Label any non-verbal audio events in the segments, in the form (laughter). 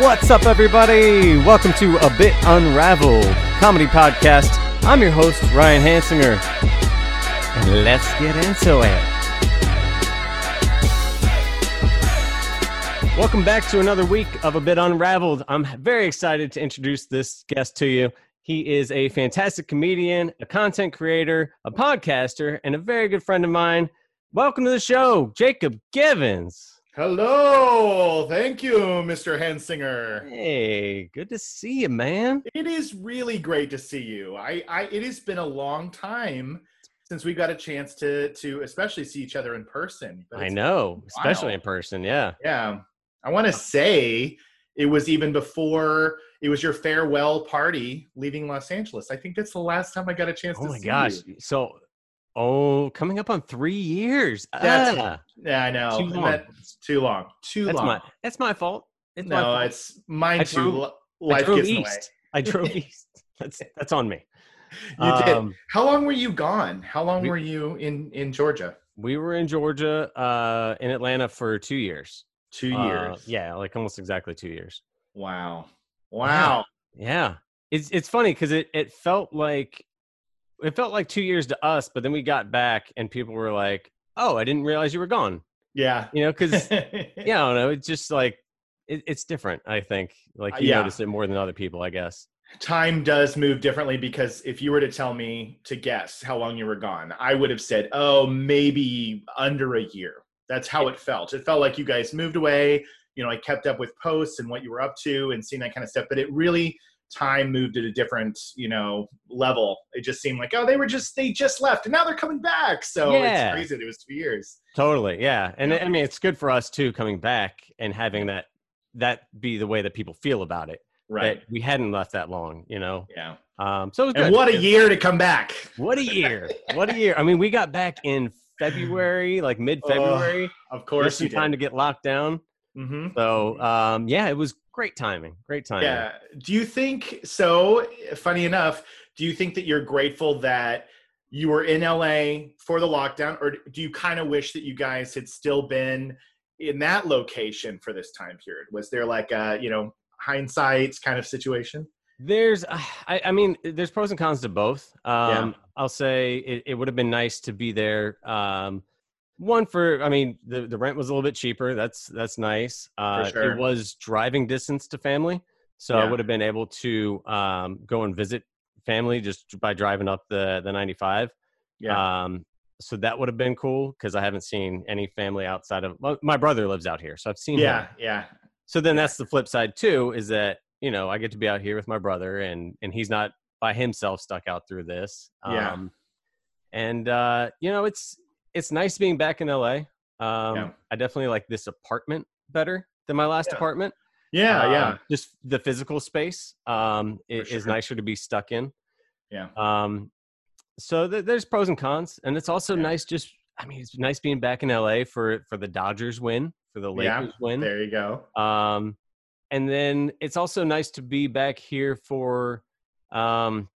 What's up, everybody? Welcome to A Bit Unraveled comedy podcast. I'm your host, Ryan Hansinger. And let's get into it. Welcome back to another week of A Bit Unraveled. I'm very excited to introduce this guest to you. He is a fantastic comedian, a content creator, a podcaster, and a very good friend of mine. Welcome to the show, Jacob Givens. Hello, thank you, Mr. Hensinger. Hey, good to see you, man. It is really great to see you. I, I, it has been a long time since we got a chance to, to especially see each other in person. I know, especially in person. Yeah, yeah. I want to say it was even before it was your farewell party leaving Los Angeles. I think that's the last time I got a chance oh to my see gosh. you. So, oh, coming up on three years. That's- Ah, Yeah, I know. Too long. That's too long. Too that's long. my that's my fault. It's my no, fault. it's mine I too. drove- I Life drove gets in the way. east. I drove (laughs) east. That's that's on me. You Um, did. How long were you gone? How long we- were you in in Georgia? We were in Georgia, uh, in Atlanta for two years. Two Uh, years. yeah, like almost exactly two years. Wow. Wow. Yeah, it's it's funny because it it felt like it felt like two years to us, but then we got back and people were like, "Oh, I didn't realize you were gone." Yeah. You know, because (laughs) yeah, I don't know. It's just like it, it's different. I think like Uh, you yeah. notice it more than other people. I guess. Time does move differently because if you were to tell me to guess how long you were gone, I would have said, oh, maybe under a year. That's how it felt. It felt like you guys moved away. You know, I kept up with posts and what you were up to and seeing that kind of stuff. But it really, time moved at a different, you know, level. It just seemed like, oh, they were just, they just left and now they're coming back. So Yeah. it's crazy. that It was two years. Totally. Yeah, and Yeah. I mean, it's good for us too coming back and having that that be the way that people feel about it. Right. That we hadn't left that long. You know. Yeah. Um. So it was good. And what a year to come back. What a year! What a year! I mean, we got back in February, like mid February. Of course some you time did. to get locked down. hmm So, um, yeah, it was great timing. Great timing. Yeah. Do you think so? Funny enough, do you think that you're grateful that you were in LA for the lockdown, or do you kind of wish that you guys had still been in that location for this time period? Was there like a you know hindsight kind of situation? There's, uh, I, I mean, there's pros and cons to both. Um, Yeah. I'll say it, it would have been nice to be there. Um, one for, I mean, the, the rent was a little bit cheaper. That's that's nice. Uh, sure. It was driving distance to family, so I would have been able to um, go and visit family just by driving up the the 95. Yeah. Um, so that would have been cool because I haven't seen any family outside of well, my brother lives out here, so I've seen him. yeah. Yeah. So then that's the flip side too, is that you know I get to be out here with my brother, and and he's not by himself stuck out through this. Yeah. Um, and uh, you know it's it's nice being back in LA. Um, Yeah. I definitely like this apartment better than my last Yeah. apartment. Yeah. Um, yeah. Just the physical space um, i- is nicer to be stuck in. Yeah. Um, so th- there's pros and cons, and it's also Yeah. nice. Just I mean, it's nice being back in LA for for the Dodgers win, for the Lakers win. There you go. Um, and then it's also nice to be back here for, um,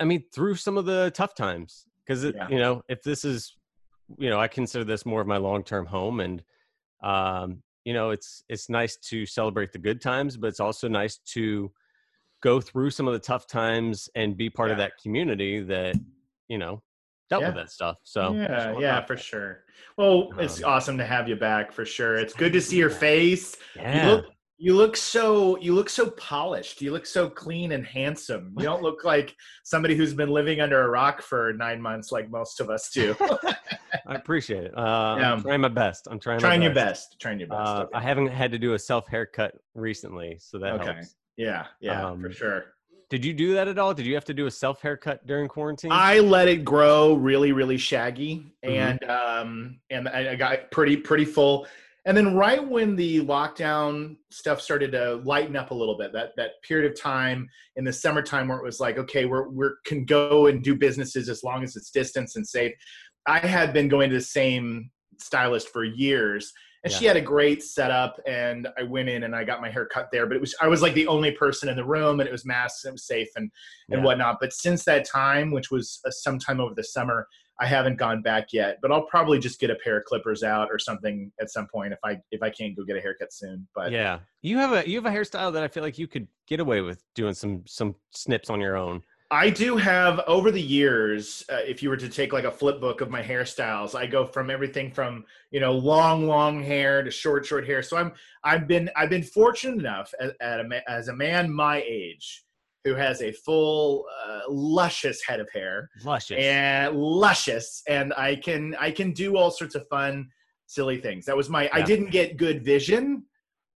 I mean, through some of the tough times because you know if this is, you know, I consider this more of my long term home, and um, you know, it's it's nice to celebrate the good times, but it's also nice to go through some of the tough times and be part of that community that you know dealt with that stuff. So yeah, yeah, for sure. Well, it's Um, awesome to have you back for sure. It's good to see your face. yeah. You look you look so you look so polished. You look so clean and handsome. You don't look like somebody who's been living under a rock for nine months like most of us do. (laughs) I appreciate it. Uh, Yeah. I'm trying my best. I'm trying. my trying your best. best. Trying your best. Uh, okay. I haven't had to do a self haircut recently, so that Okay. helps. yeah, yeah, for um, sure. Did you do that at all? Did you have to do a self haircut during quarantine? I let it grow really, really shaggy, Mhm. and um, and I, I got pretty, pretty full. And then right when the lockdown stuff started to lighten up a little bit, that that period of time in the summertime where it was like, okay, we're we're can go and do businesses as long as it's distance and safe. I had been going to the same stylist for years, and she had a great setup. And I went in and I got my hair cut there, but it was I was like the only person in the room, and it was masks, and it was safe, and and Yeah. whatnot. But since that time, which was uh, sometime over the summer, I haven't gone back yet, but I'll probably just get a pair of clippers out or something at some point if I if I can't go get a haircut soon. But yeah, you have a you have a hairstyle that I feel like you could get away with doing some some snips on your own. I do have over the years. Uh, if you were to take like a flip book of my hairstyles, I go from everything from you know long long hair to short short hair. So I'm I've been I've been fortunate enough as, a, as a man my age who has a full uh, luscious head of hair luscious and luscious and i can i can do all sorts of fun silly things that was my yeah. i didn't get good vision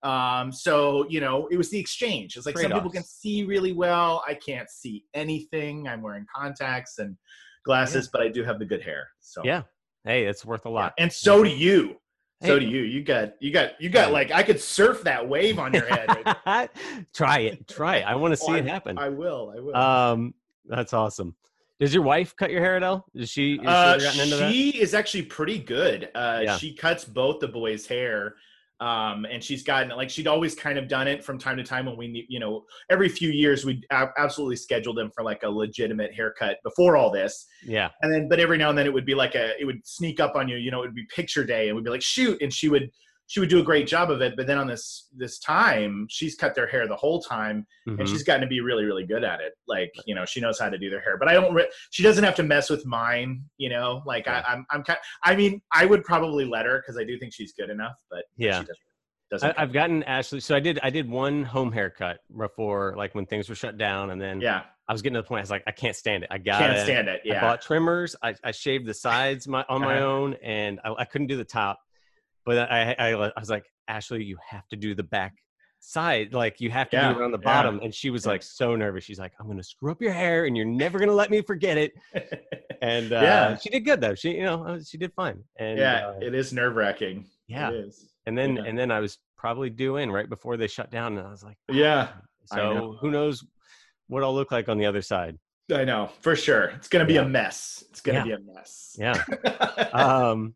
um so you know it was the exchange it's like Trade-offs. some people can see really well i can't see anything i'm wearing contacts and glasses yeah. but i do have the good hair so yeah hey it's worth a lot yeah. and so do you so do you. You got you got you got like I could surf that wave on your head. Right (laughs) try it. Try it. I want to see oh, it happen. I will. I will. Um that's awesome. Does your wife cut your hair at all? Is she is uh, she is actually pretty good. Uh yeah. she cuts both the boys' hair um, and she's gotten like she'd always kind of done it from time to time when we you know every few years we absolutely scheduled them for like a legitimate haircut before all this. Yeah. And then but every now and then it would be like a it would sneak up on you you know it would be picture day and we'd be like shoot and she would she would do a great job of it but then on this this time she's cut their hair the whole time mm-hmm. and she's gotten to be really really good at it like you know she knows how to do their hair but i don't re- she doesn't have to mess with mine you know like yeah. I, am I'm, I'm kind i mean i would probably let her because i do think she's good enough but yeah doesn't, doesn't I, have gotten Ashley. So I did. I did one home haircut before, like when things were shut down, and then yeah, I was getting to the point. I was like, I can't stand it. I got can't stand it. Yeah. I bought trimmers. I, I shaved the sides my, on my uh-huh. own, and I, I couldn't do the top. But I, I, I was like, Ashley, you have to do the back side. Like you have to yeah, do it on the bottom. Yeah. And she was like so nervous. She's like, I'm gonna screw up your hair, and you're never gonna let me forget it. and uh, yeah, she did good though. She, you know, uh, she did fine. And yeah, uh, it is nerve wracking. Yeah. And then yeah. and then I was probably due in right before they shut down, and I was like, yeah. So who knows what I'll look like on the other side? I know for sure. It's gonna be a mess. It's gonna be a mess. Yeah. (laughs) um,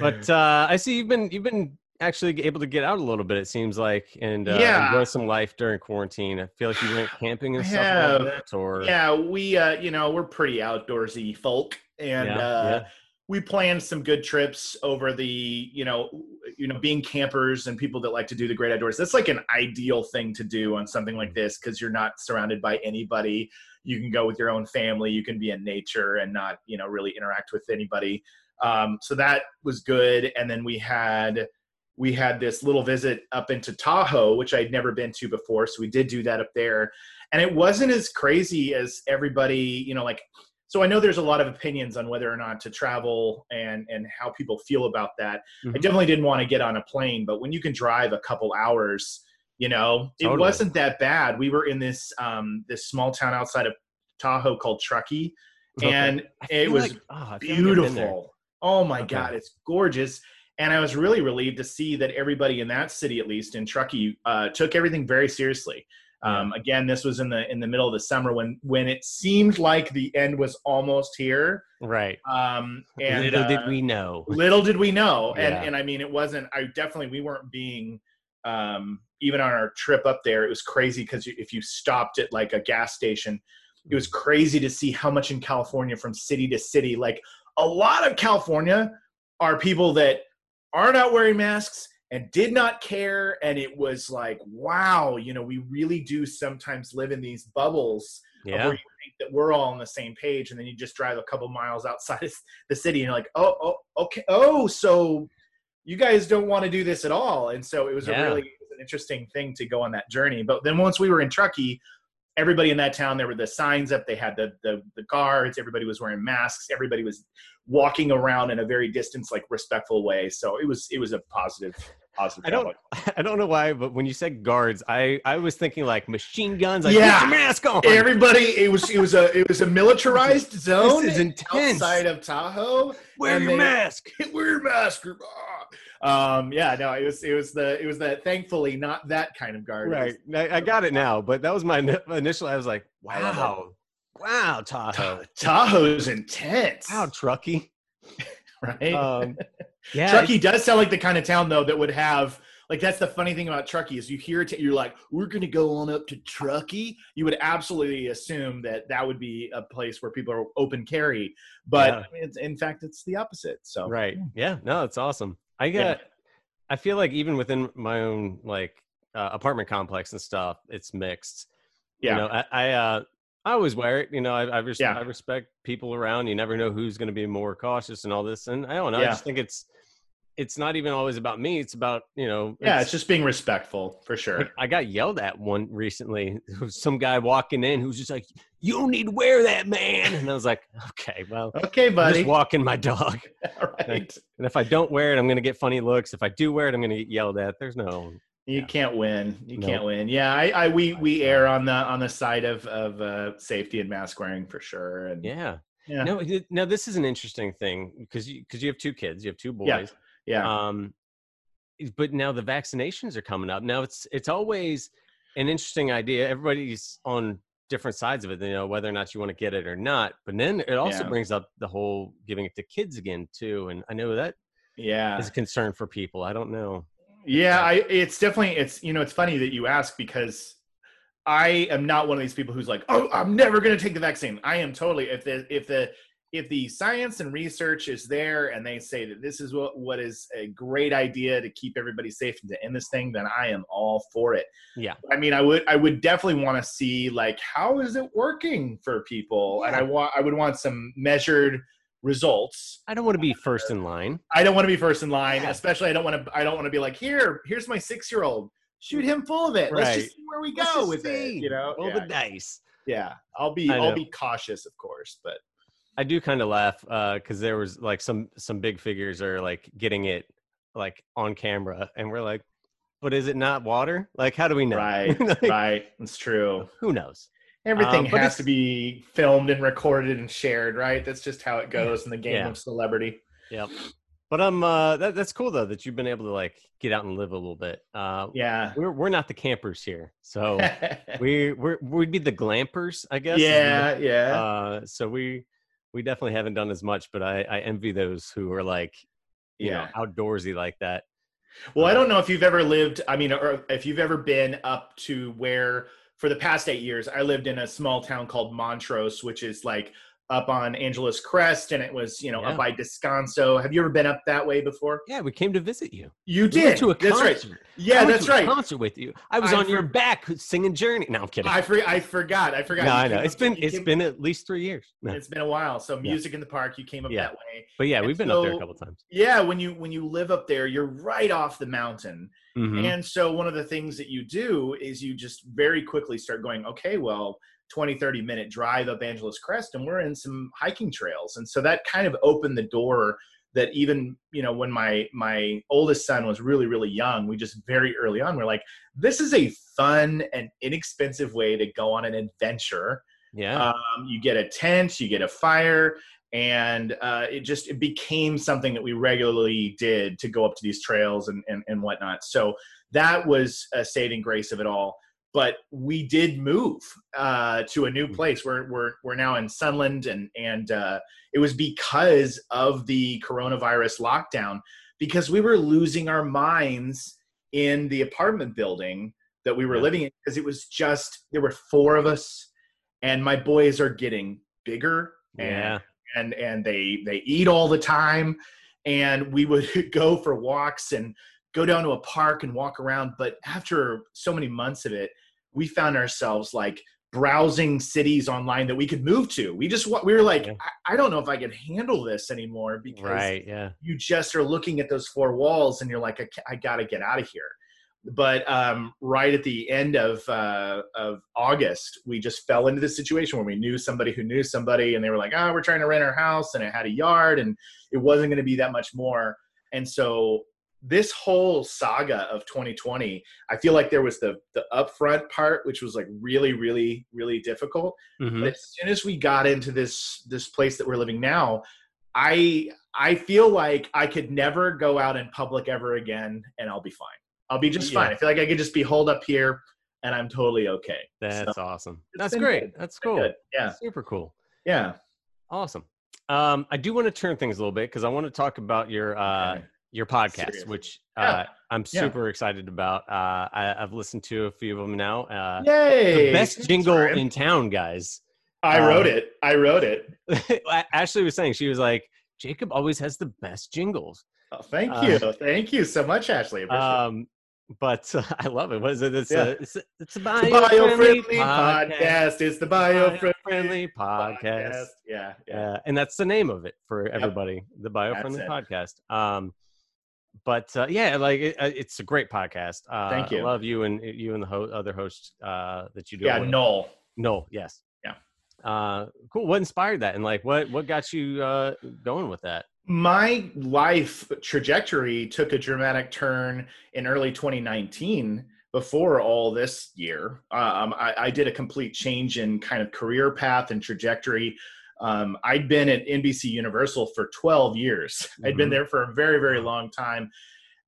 but (laughs) uh, I see you've been you've been actually able to get out a little bit. It seems like and uh, yeah. enjoy some life during quarantine. I feel like you went camping and stuff like that. Or yeah, we uh, you know we're pretty outdoorsy folk, and yeah, uh, yeah. we planned some good trips over the you know you know being campers and people that like to do the great outdoors. That's like an ideal thing to do on something like this because you're not surrounded by anybody. You can go with your own family. You can be in nature and not you know really interact with anybody. Um, so that was good. And then we had we had this little visit up into Tahoe, which I'd never been to before. So we did do that up there. And it wasn't as crazy as everybody, you know, like, so I know there's a lot of opinions on whether or not to travel and, and how people feel about that. Mm-hmm. I definitely didn't want to get on a plane, but when you can drive a couple hours, you know, totally. it wasn't that bad. We were in this, um, this small town outside of Tahoe called Truckee and it was like, oh, beautiful. Like oh my okay. God, it's gorgeous and I was really relieved to see that everybody in that city, at least in Truckee, uh, took everything very seriously. Um, again, this was in the in the middle of the summer when when it seemed like the end was almost here. Right. Um, and little uh, did we know. Little did we know. And yeah. and I mean, it wasn't. I definitely we weren't being um, even on our trip up there. It was crazy because if you stopped at like a gas station, it was crazy to see how much in California from city to city. Like a lot of California are people that are not wearing masks and did not care and it was like wow you know we really do sometimes live in these bubbles yeah. where you think that we're all on the same page and then you just drive a couple miles outside (laughs) of the city and you're like oh oh okay oh so you guys don't want to do this at all and so it was yeah. a really interesting thing to go on that journey but then once we were in truckee everybody in that town there were the signs up they had the, the the guards everybody was wearing masks everybody was walking around in a very distance like respectful way. So it was it was a positive positive i don't (laughs) i don't know why but when you said guards i i was thinking like machine guns like yeah. Mask on. Everybody it was it was a it was a militarized zone this is intense. outside of tahoe wear your they, mask. (laughs) Wear your mask um yeah no it was it was the it was that thankfully not that kind of guard right I, I, got it now but that was my initial i was like wow wow tahoe tahoe's intense wow truckee (laughs) right um (laughs) yeah truckee does sound like the kind of town though that would have like that's the funny thing about Truckee is you hear it, you're like, we're gonna go on up to Truckee. You would absolutely assume that that would be a place where people are open carry, but Yeah. I mean, it's, in fact, it's the opposite. So Right. Yeah. No, it's awesome. I Yeah. get. I feel like even within my own like uh, apartment complex and stuff, it's mixed. yeah, You know, I I, uh, I always wear it. You know, I I, res- Yeah. I respect people around. You never know who's going to be more cautious and all this. And I don't know. I just think it's it's not even always about me. It's about you know. yeah, it's just being respectful for sure. I got yelled at one recently. (laughs) Some guy walking in who's just like, "You don't need to wear that, man." And I was like, (laughs) "Okay, well, Okay, I'm buddy. just (laughs) walking my dog." All right. And if I don't wear it, I'm going to get funny looks. If I do wear it, I'm going to get yelled at. There's no. You can't win. You No. can't win. Yeah, I, I we we err on the on the side of of uh, safety and mask wearing for sure. And Yeah. yeah, No. Now this is an interesting thing because you because you have two kids. You have two boys. Yeah. Yeah, Um, but now the vaccinations are coming up. Now it's it's always an interesting idea. Everybody's on different sides of it. You know whether or not you want to get it or not. But then it also Yeah. brings up the whole giving it to kids again too. And I know that yeah. is a concern for people. I don't know. Yeah, I it's definitely it's you know it's funny that you ask because I am not one of these people who's like, "Oh, I'm never going to take the vaccine." I am totally if the if the if the science and research is there and they say that this is what what is a great idea to keep everybody safe and to end this thing, then I am all for it. Yeah. I mean, I would I would definitely want to see like how is it working for people, and I want I would want some measured results. I don't want to be first in line. I don't want to be first in line, Yeah. especially I don't want to. I don't want to be like, here, here's my six year old. Shoot him full of it. Let's just see where we go with it. You know, roll yeah, the dice. yeah. I'll be I'll be cautious, of course, but I do kind of laugh because there was like some some big figures are like getting it like on camera, and we're like, but is it not water? Like, how do we know? right, (laughs) Like, right. It's true. Who knows? Everything Um, has to be filmed and recorded and shared, right? That's just how it goes in the game Yeah. of celebrity. Yep. But um, uh, that, that's cool though that you've been able to like get out and live a little bit. Uh, Yeah. we're we're not the campers here, so (laughs) we we're we'd be the glampers, I guess. yeah, yeah. Uh, so we we definitely haven't done as much, but I I envy those who are like you Yeah. know outdoorsy like that. Well, I uh, don't know if you've ever lived, I mean, or if you've ever been up to where for the past eight years, I lived in a small town called Montrose, which is like up on Angeles Crest, and it was, you know, Yeah. up by Descanso. Have you ever been up that way before? Yeah, we came to visit you. You We did. went to a that's right. concert. I Yeah, that's right. Concert with you. I was I on your back singing Journey. No, I'm kidding. I, for, I forgot. I forgot. no, I know. It's been it's came- been at least three years. No. it's been a while. So music in the park, you came up Yeah. that way. But yeah, and we've been up there a couple times. Yeah, when you when you live up there, you're right off the mountain. Mhm. And so one of the things that you do is you just very quickly start going, okay, well, 20, 30 minute drive up Angeles Crest, and we're in some hiking trails. And so that kind of opened the door that even, you know, when my my oldest son was really, really young, we just very early on, we're like, this is a fun and inexpensive way to go on an adventure. Yeah. Um, you get a tent, you get a fire, and uh, it just it became something that we regularly did to go up to these trails and and, and whatnot. So that was a saving grace of it all. But we did move uh, to a new Mm. place. We're we're we're now in Sunland, and and uh, it was because of the coronavirus lockdown, because we were losing our minds in the apartment building that we were Yeah. living in, because it was just there were four of us and my boys are getting bigger yeah. and and and they they eat all the time and we would (laughs) go for walks and go down to a park and walk around but after so many months of it we found ourselves like browsing cities online that we could move to we just we were like Yeah. I, I don't know if i can handle this anymore because Right. Yeah. you just are looking at those four walls and you're like, I, I got to get out of here. But um, right at the end of uh, of August, we just fell into this situation where we knew somebody who knew somebody, and they were like, "Oh, we're trying to rent our house, and it had a yard, and it wasn't going to be that much more." And so this whole saga of 2020, I feel like there was the the upfront part, which was like really, really, really difficult. Mhm. But as soon as we got into this this place that we're living now, I I feel like I could never go out in public ever again, and I'll be fine. I'll be just Yeah. fine. I feel like I could just be holed up here, and I'm totally okay. That's awesome. that's great. good. That's cool. Yeah, Super cool. yeah. Awesome. Um, I do want to turn things a little bit because I want to talk about your uh. Your podcast, Seriously. which Yeah. uh, I'm Yeah. super excited about. Uh, I, I've listened to a few of them now. Uh, Yay! the best jingle Ryan. in town, guys. I um, wrote it. I wrote it. (laughs) Ashley was saying she was like, Jacob always has the best jingles. Oh, thank Uh, you. Thank you so much, Ashley. I appreciate it. Um, but uh, (laughs) I love it. What is it? It's, Yeah. a, it's, a, it's a bio-friendly bio-friendly podcast. It's the bio-friendly Bio-friendly podcast. podcast. Yeah, yeah. Yeah, and that's the name of it for everybody, the bio-friendly podcast. Um, but uh, yeah, like it, uh, it's a great podcast. Uh, Thank I you. love you and you and the ho- other hosts uh, that you do. Yeah, with. Noel. no, yes, Yeah. Uh, cool. What inspired that, and like, what what got you uh, going with that? my life trajectory took a dramatic turn in early 2019 before all this year um, I, I did a complete change in kind of career path and trajectory um, i'd been at nbc universal for 12 years (laughs) i'd been Mhm. there for a very very long time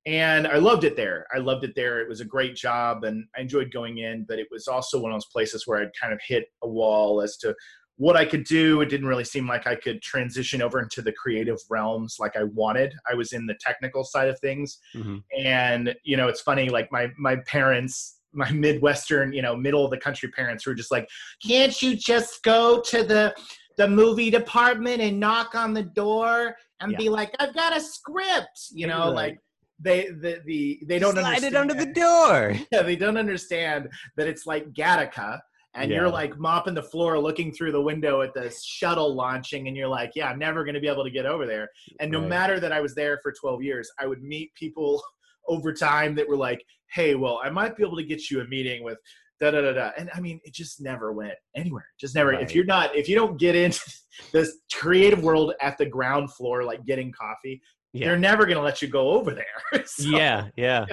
and i loved it there i loved it there it was a great job and i enjoyed going in but it was also one of those places where i'd kind of hit a wall as to what I could do. It didn't really seem like I could transition over into the creative realms like I wanted. I was in the technical side of things. Mhm. And, you know, it's funny, like my my parents, my Midwestern, you know, middle of the country parents who were just like, Can't you just go to the the movie department and knock on the door and Yeah. be like, I've got a script, you know, Right. like they the, the they don't Slide understand it under the door. (laughs) yeah, they don't understand that it's like Gattaca, and Yeah. you're like mopping the floor, looking through the window at the shuttle launching, and you're like, yeah, I'm never going to be able to get over there. And no Right. matter that I was there for 12 years, I would meet people (laughs) over time that were like, hey, well, I might be able to get you a meeting with. Da, da, da, da. And I mean, it just never went anywhere. Just never. Right. If you're not, if you don't get into (laughs) this creative world at the ground floor, like getting coffee, Yeah. they're never going to let you go over there. (laughs) So- yeah, yeah,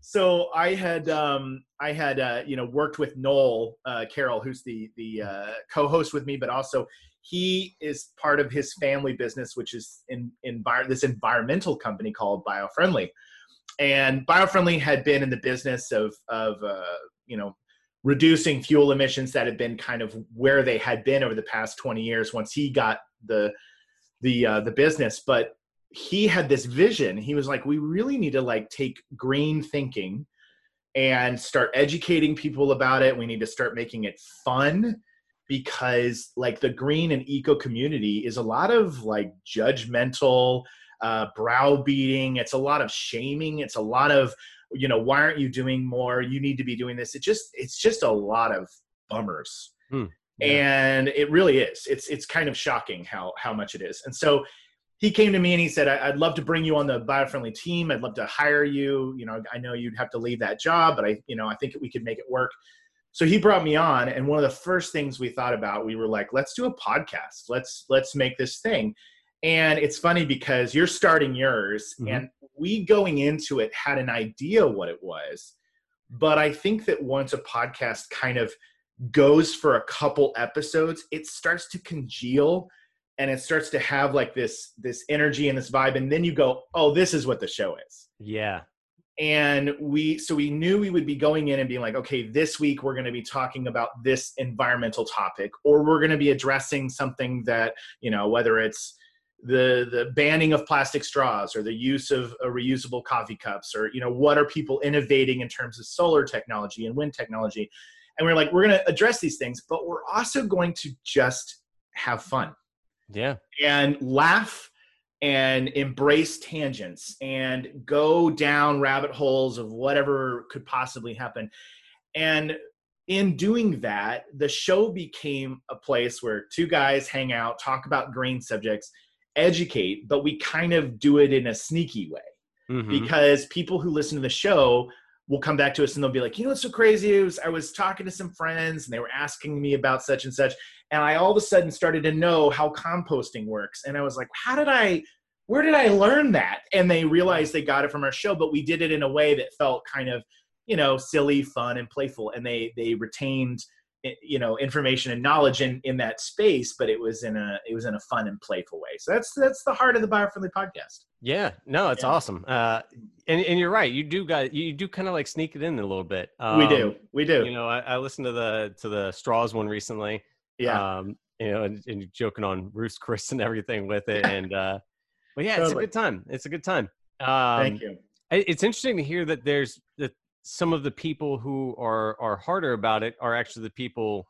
so I had um, I had uh, you know worked with Noel uh, Carroll, who's the the uh, co-host with me, but also he is part of his family business, which is in, in this environmental company called BioFriendly, and BioFriendly had been in the business of of uh, you know reducing fuel emissions that had been kind of where they had been over the past 20 years once he got the the uh, the business. But he had this vision. He was like we really need to like take green thinking and start educating people about it. We need to start making it fun because like the green and eco community is a lot of like judgmental uh, browbeating. It's a lot of shaming. It's a lot of you know why aren't you doing more? You need to be doing this. It just it's just a lot of bummers. Hmm. Yeah. and it really is. It's it's kind of shocking how how much it is. And so he came to me and he said I- i'd love to bring you on the biofriendly team. I'd love to hire you. You know i know you'd have to leave that job but i you know i think we could make it work. So he brought me on and one of the first things we thought about we were like let's do a podcast. Let's let's make this thing. And it's funny because you're starting yours Mhm. and we going into it had an idea what it was but i think that once a podcast kind of goes for a couple episodes it starts to congeal and it starts to have like this this energy and this vibe and then you go oh this is what the show is. Yeah, and we so we knew we would be going in and being like okay this week we're going to be talking about this environmental topic or we're going to be addressing something that you know whether it's the the banning of plastic straws or the use of uh, reusable coffee cups or you know what are people innovating in terms of solar technology and wind technology. And we're like we're going to address these things but we're also going to just have fun. Yeah, and laugh and embrace tangents and go down rabbit holes of whatever could possibly happen. And in doing that, the show became a place where two guys hang out, talk about green subjects, educate, but we kind of do it in a sneaky way Mhm. because people who listen to the show will come back to us and they'll be like, you know what's so crazy is I was talking to some friends and they were asking me about such and such, and I all of a sudden started to know how composting works, and I was like, how did I? Where did I learn that? And they realized they got it from our show, but we did it in a way that felt kind of, you know, silly, fun, and playful. And they they retained, you know, information and knowledge in in that space, but it was in a it was in a fun and playful way. So that's that's the heart of the biofriendly podcast. yeah. No, it's Yeah. awesome. Uh, and and you're right. You do got you do kind of like sneak it in a little bit. Um, we do, we do. You know, I, I listened to the to the straws one recently. yeah. um, you know, and, and joking on Roost Chris (laughs) and everything with it. And uh, but yeah, it's a good time. It's a good time. Um, Thank you. It's interesting to hear that there's that some of the people who are are harder about it are actually the people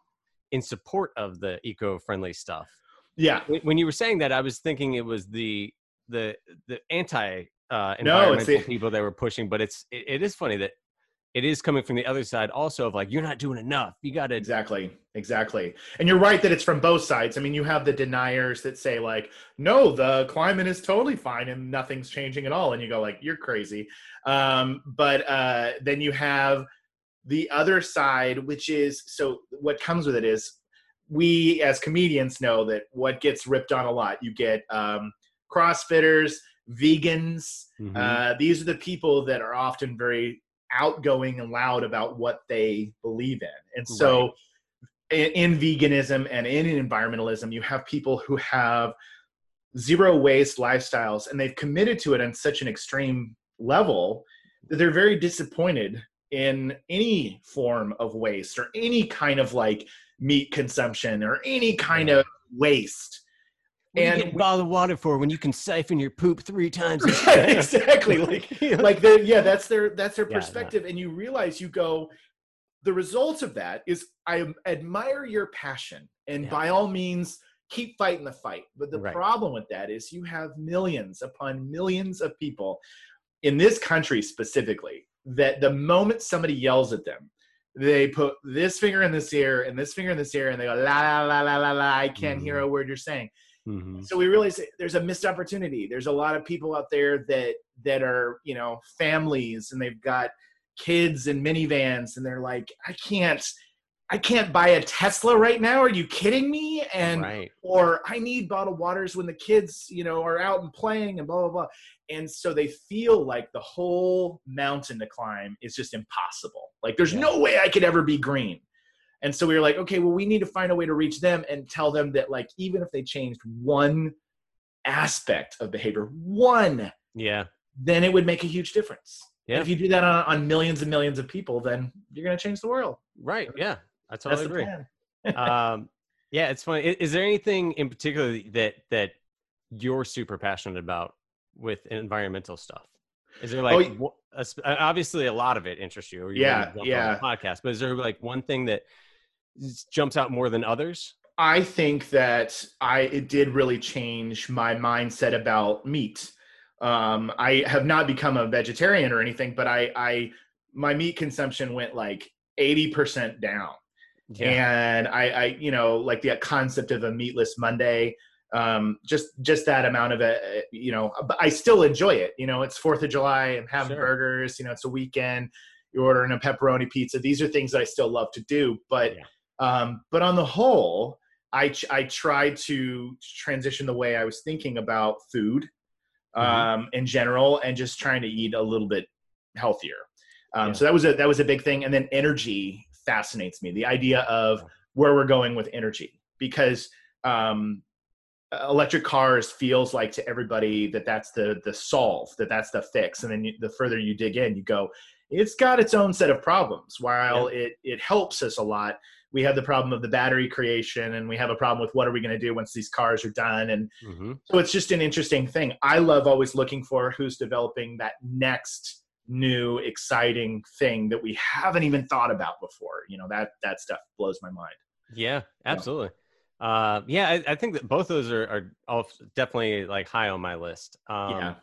in support of the eco-friendly stuff. Yeah. When- you were saying that, I was thinking it was the the the anti uh, No, environmental the- people that were pushing, but it's it, it is funny that it is coming from the other side also of like you're not doing enough. You got to Exactly. Exactly. And you're right that it's from both sides. I mean, you have the deniers that say like, "No, the climate is totally fine and nothing's changing at all," and you go like, "You're crazy." Um, but uh, then you have the other side, which is so. What comes with it is we as comedians know that what gets ripped on a lot. You get um, CrossFitters, vegans. Mhm. Uh, these are the people that are often very outgoing and loud about what they believe in. And so, in, in veganism and in environmentalism, you have people who have zero waste lifestyles and they've committed to it on such an extreme level that they're very disappointed in any form of waste or any kind of like meat consumption or any kind of waste. What you and get bottled water for when you can siphon your poop three times? (laughs) Right, exactly. Like, (laughs) like the yeah that's their that's their Yeah, no. perspective and you realize you go the result of that is i admire your passion and Yeah. by all means keep fighting the fight but the Right. problem with that is you have millions upon millions of people in this country specifically that the moment somebody yells at them they put this finger in this ear and this finger in this ear and they go la la la la la la i can't hear Mm-hmm. a word you're saying Mhm. so we realize there's a missed opportunity there's a lot of people out there that that are you know families and they've got kids and minivans and they're like i can't i can't buy a tesla right now are you kidding me and right. or i need bottled waters when the kids you know are out and playing and blah blah blah and so they feel like the whole mountain to climb is just impossible like there's Yeah. no way i could ever be green and so we were like okay well we need to find a way to reach them and tell them that like even if they changed one aspect of behavior one Yeah. then it would make a huge difference Yeah. and if you do that on, on millions and millions of people then you're going to change the world Right. Yeah. I that's totally the agree. plan (laughs) um, yeah, it's funny. Is, is there anything in particular that that you're super passionate about with environmental stuff? Is there like Oh, y- wha- a sp- obviously a lot of it interests you? Or you Yeah, yeah. the podcast, but is there like one thing that jumps out more than others? I think that I it did really change my mindset about meat. Um, I have not become a vegetarian or anything, but I, I my meat consumption went like eighty percent down, Yeah. and I, I, you know, like the concept of a meatless Monday, um, just just that amount of it, you know. But I still enjoy it. You know, it's Fourth of July. I'm having Sure. burgers. You know, it's a weekend. You're ordering a pepperoni pizza. These are things that I still love to do, but. Yeah. Um, but on the whole, I ch- I tried to transition the way I was thinking about food um, Mhm. in general, and just trying to eat a little bit healthier. Um, Yeah. So that was a that was a big thing. And then energy fascinates me. The idea of where we're going with energy, because um, electric cars feels like to everybody that that's the the solve, that that's the fix. And then you, the further you dig in, you go, it's got its own set of problems. While it it helps us a lot, we have the problem of the battery creation, and we have a problem with what are we going to do once these cars are done, and hmm so it's just an interesting thing. I love always looking for who's developing that next new exciting thing that we haven't even thought about before. You know, that that stuff blows my mind. Yeah, absolutely. Uh, yeah, I, I think that both those are, are all definitely like high on my list. Um, Yeah.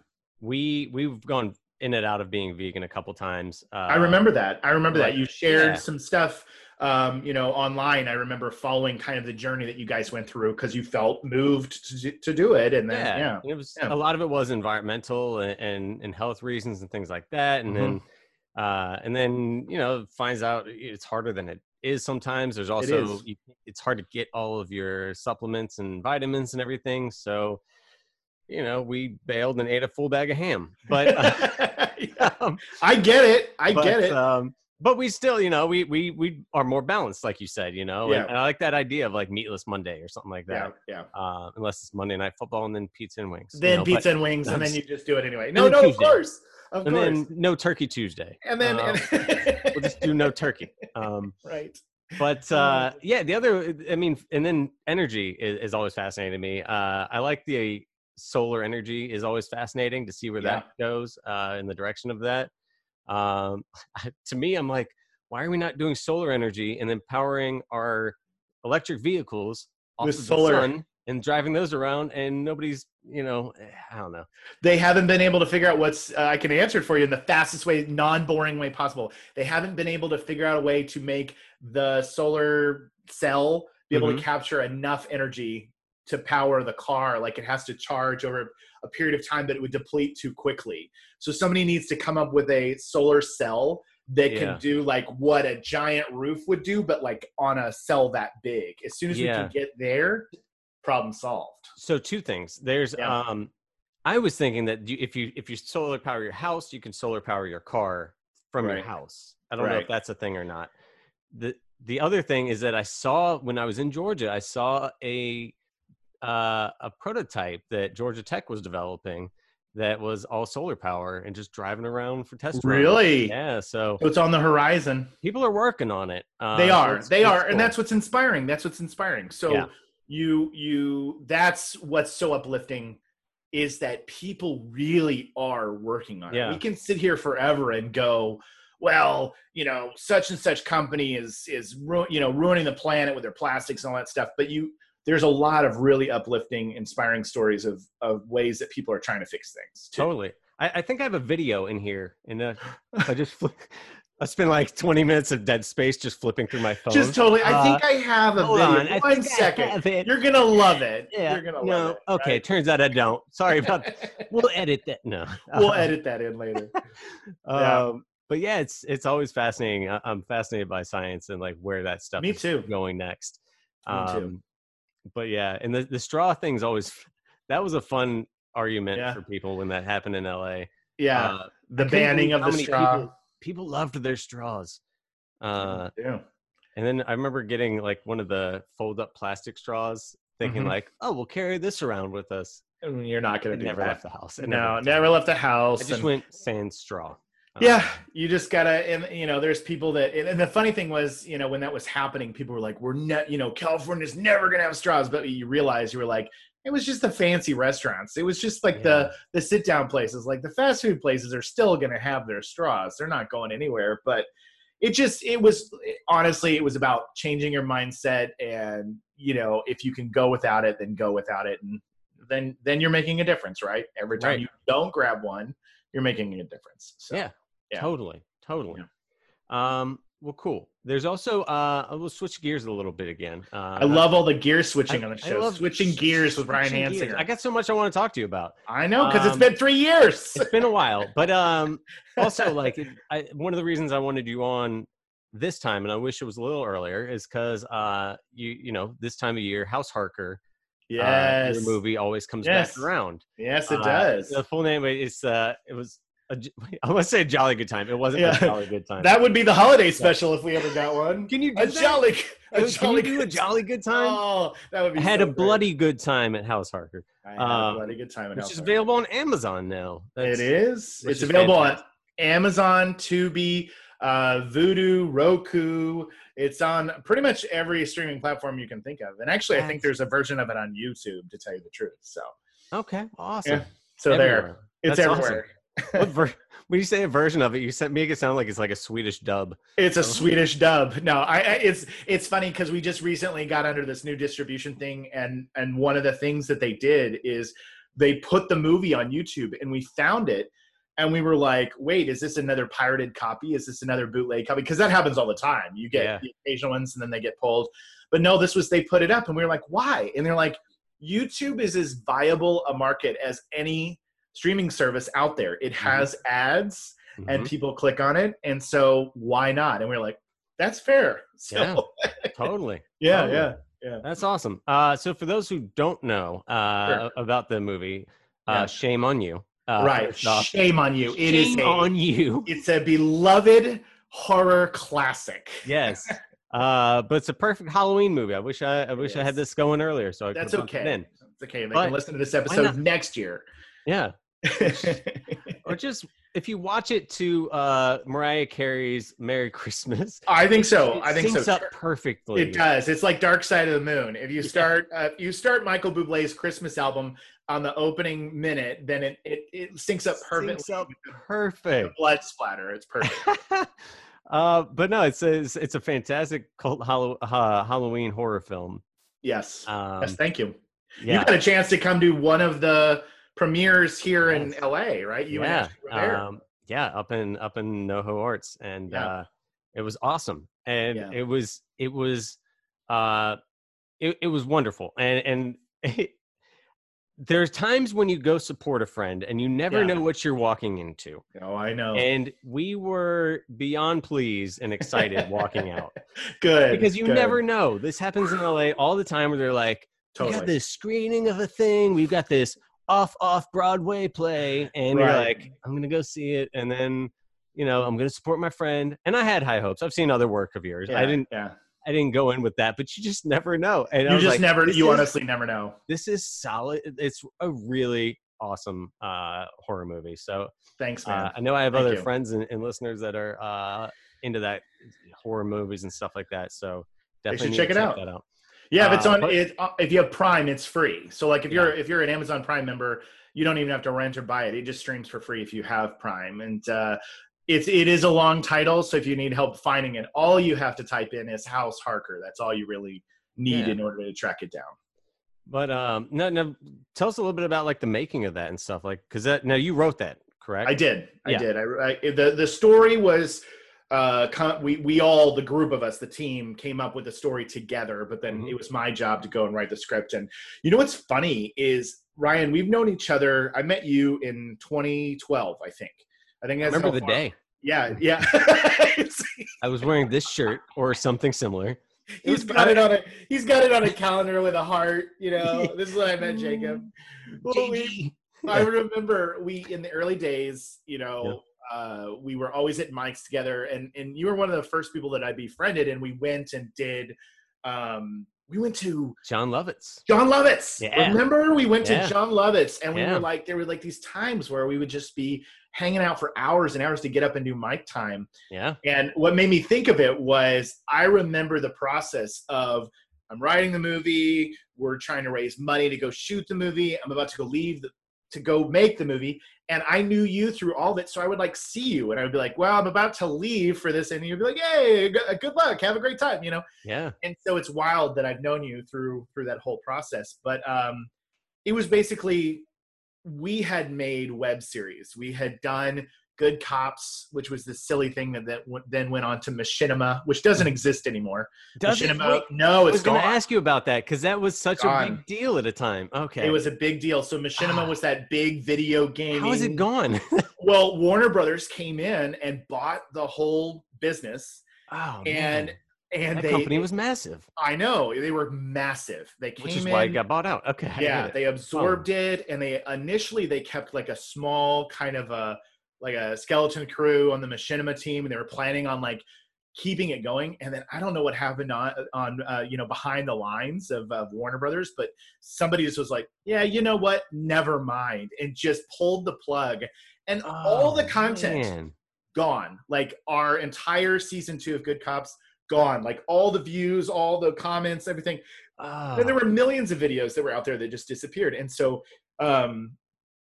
we we've gone in and out of being vegan a couple times. Uh, I remember that. I remember like, that you shared yeah. some stuff um, you know, online. I remember following kind of the journey that you guys went through because you felt moved to, do- to do it and then yeah. it was yeah. a lot of it was environmental and, and and health reasons and things like that and then Mm-hmm. uh and then you know finds out it's harder than it is sometimes there's also you, it's hard to get all of your supplements and vitamins and everything so you know we bailed and ate a full bag of ham but (laughs) (laughs) Yeah. um, I get it. I but, get it. um but we still you know we we we are more balanced like you said you know Yeah. and, and i like that idea of like meatless monday or something like that yeah. uh, unless it's Monday Night Football and then pizza and wings. you Then know, but- pizza and wings, and then you just do it anyway. No, no, of course, of course and course. then no Turkey Tuesday. and then, um, and- We'll just do no turkey. Um, (laughs) right. but uh, yeah, the other, I mean, and then energy is, is always fascinating to me. Uh, I like the solar energy is always fascinating to see where that goes uh, in the direction of that. Um, (laughs) to me, I'm like, why are we not doing solar energy and then powering our electric vehicles off With of solar. the sun and driving those around? And nobody's, you know, eh, I don't know. they haven't been able to figure out what's uh, i can answer it for you in the fastest way non-boring way possible they haven't been able to figure out a way to make the solar cell be able Mhm. to capture enough energy to power the car like it has to charge over a period of time that it would deplete too quickly so somebody needs to come up with a solar cell that Yeah. can do like what a giant roof would do but like on a cell that big as soon as we can get there problem solved So two things. There's Yeah. um I was thinking that if you if you solar power your house, you can solar power your car from your house. I don't know if that's a thing or not. The the other thing is that I saw when I was in Georgia, I saw a uh, a prototype that Georgia Tech was developing that was all solar power and just driving around for test runs. Really? Yeah, so it's on the horizon people are working on it. Uh, they are it's- they it's are and that's what's inspiring that's what's inspiring so Yeah. you you that's what's so uplifting is that people really are working on Yeah. it we can sit here forever and go well you know such and such company is is ru- you know ruining the planet with their plastics and all that stuff but you there's a lot of really uplifting inspiring stories of of ways that people are trying to fix things too. Totally. I, I think I have a video in here, and uh, (laughs) I just fli I spent like 20 minutes of dead space just flipping through my phone. just totally i Uh, think i have a hold video on, one second you're gonna love it Yeah, you're gonna no, love it okay. right? Turns out I don't. Sorry about. (laughs) we'll edit that. No, we'll Uh, edit that in later. (laughs) Yeah. Um, but yeah, it's it's always fascinating. I'm fascinated by science and like where that stuff Me is too. going next. Me too. But yeah, and the the straw thing's always that was a fun argument Yeah. for people when that happened in LA. Yeah, Uh, the banning of the straw. People, people loved their straws. Uh, yeah. and then I remember getting like one of the fold up plastic straws, thinking Mhm. like, "Oh, we'll carry this around with us." And You're not going to do never that. left the house. I no, left never left the house. house. I just and- went sand straw. Yeah, Um, you just gotta, and you know, there's people that, and the funny thing was, you know, when that was happening, people were like, "We're not, you know, California's never gonna have straws," but you realize you were like, it was just the fancy restaurants. It was just like the the sit down places, like the fast food places, are still gonna have their straws. They're not going anywhere, but it just it was honestly it was about changing your mindset and you know if you can go without it then go without it and then then you're making a difference right every time Right. you don't grab one you're making a difference so Yeah. Yeah. Totally. Totally. Um, well, cool. There's also uh, we'll switch gears a little bit again. Uh, i love all the gear switching I- on the I show love switching gears with ryan hansinger I got so much I want to talk to you about. i know because it's been three years It's been a while, but um, (laughs) also like it, I, one of the reasons I wanted you on this time, and I wish it was a little earlier, is because uh, you you know this time of year, House Harker, uh, yes your movie always comes Yes. back around. yes it Uh, does The full name is uh, it was. A, (laughs) I want to say a jolly good time. It wasn't Yeah. a jolly good time. that would be the holiday special if we ever got one Can you do a that? jolly a Can you jolly do a good jolly good time? oh that would be I had so a great. bloody good time at House Harker, I had a um, bloody good time at which House is Harker. available on Amazon now. That's- It is. It's is available fantastic. on Amazon, Tubi, uh, Vudu, Roku. It's on pretty much every streaming platform you can think of. And actually, I think there's a version of it on YouTube, to tell you the truth. So, Okay, awesome. Yeah, so there, it's That's awesome. What (laughs) ver- when you say a version of it, you said make it sound like it's like a Swedish dub. It's a. Swedish dub. No, I, I it's it's funny because we just recently got under this new distribution thing, and and one of the things that they did is they put the movie on YouTube, and we found it, and we were like, wait, is this another pirated copy? Is this another bootleg copy? Because that happens all the time. You get Yeah. the occasional ones, and then they get pulled. But no, this was they put it up, and we were like, why? And they're like, YouTube is as viable a market as any streaming service out there. It has ads and Mhm. people click on it and so why not and we are like that's fair (laughs) so Yeah. totally. (laughs) yeah Totally. yeah yeah That's awesome. Uh, so for those who don't know uh, Sure. about the movie, uh, Yeah. shame on you. Uh, right shame on you It is Shame a, on you. it's a beloved horror classic Yes. (laughs) Uh, but it's a perfect Halloween movie. I wish I, I wish I had this going earlier, so I that's okay In. it's okay they But can listen to this episode next year Yeah, (laughs) or just if you watch it to uh, Mariah Carey's "Merry Christmas," I think so. I think syncs so. up perfectly. It does. It's like Dark Side of the Moon. If you start, uh, if you start Michael Bublé's Christmas album on the opening minute, then it it, it syncs up perfectly. Syncs up perfect. blood splatter. It's perfect. (laughs) uh, but no, it's a, it's, a fantastic cult Hallow- uh, Halloween horror film. yes. Um, yes. Thank you. yeah, You got a chance to come to one of the premieres here in LA, right? You yeah, um, yeah, up in up in NoHo Arts, and Yeah. uh, it was awesome, and Yeah. it was it was uh, it, it was wonderful, and and (laughs) there's times when you go support a friend and you never Yeah. know what you're walking into, oh, I know. and we were beyond pleased and excited walking out (laughs) good. because you good. never know. This happens in LA all the time, where they're like, "We got this screening of a thing. We've got this off off Broadway play," and you're like, "I'm gonna go see it," and then you know I'm gonna support my friend. And I had high hopes. I've seen other work of yours. I didn't. Yeah. I didn't go in with that, but you just never know. And I You just like, never. You is- honestly never know. This is solid. It's a really awesome uh, horror movie. So Thanks, man. uh, I know I have Thank other you. friends and, and listeners that are uh, into that horror movies and stuff like that. So definitely check it out. That out. Yeah, if it's Uh, on but- it, uh, if you have Prime, it's free. So like if Yeah. you're if you're an Amazon Prime member, you don't even have to rent or buy it. It just streams for free if you have Prime. And uh it's it is a long title, so if you need help finding it, all you have to type in is House Harker. That's all you really need Yeah. in order to track it down. But um, no, no. Tell us a little bit about like the making of that and stuff, like because that now you wrote that, correct? I did. I Yeah. did. I, I the the story was uh con- we we all the group of us the team came up with the story together but then Mhm. it was my job to go and write the script. And you know what's funny is Ryan we've known each other I met you in 2012 I think. I think I remember the far- day. yeah (laughs) yeah. I was wearing this shirt or something similar. he's got it on a he's got it on a calendar with a heart you (laughs) know. This is when I met Jacob. Well, we- I remember we in the early days, you know, uh, we were always at Mike's together, and and you were one of the first people that I befriended, and we went and did. Um, we went to Jon Lovitz. Jon Lovitz. Yeah. Remember, we went to Jon Lovitz, and we Yeah. were like, there were like these times where we would just be hanging out for hours and hours to get up and do Mike time. Yeah. And what made me think of it was I remember the process of I'm writing the movie, we're trying to raise money to go shoot the movie, I'm about to go leave the, to go make the movie, and I knew you through all of it, so I would like see you, and I would be like, "Well, I'm about to leave for this," and you'd be like, "Hey, good good luck, have a great time," you know. Yeah. And so it's wild that I've known you through through that whole process, but um, it was basically we had made web series, we had done Good Cops, which was the silly thing that, that w- then went on to Machinima, which doesn't exist anymore. Does it? Machinima, Wait, no, I it's was going to ask you about that because that was such a big deal at a time. Okay. It was a big deal. So Machinima Ah. was that big video game. How is it gone? (laughs) Well, Warner Brothers came in and bought the whole business, oh, and man. and that they. company was massive, I know they were massive. They came which is in. why it got bought out. Okay. Yeah they absorbed it and they initially they kept like a small kind of a like a skeleton crew on the machinima team and they were planning on like keeping it going. And then i don't know what happened on on uh, you know behind the lines of, of warner brothers but somebody just was like yeah you know what? Never mind and just pulled the plug. And all the Oh, content man. gone. Like our entire season two of good cops gone. Like all the views all the comments everything. Oh. then there were millions of videos that were out there that just disappeared. And so um,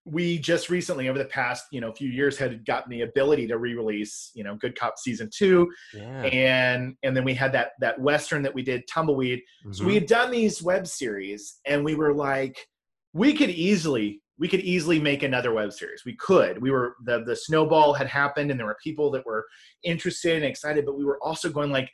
we just recently over the past you know few years had gotten the ability to re-release you know good cop season two. Yeah. and and then we had that that western that we did tumbleweed. So Mhm. we had done these web series and we were like we could easily we could easily make another web series. We could. We were the the snowball had happened and there were people that were interested and excited but we were also going like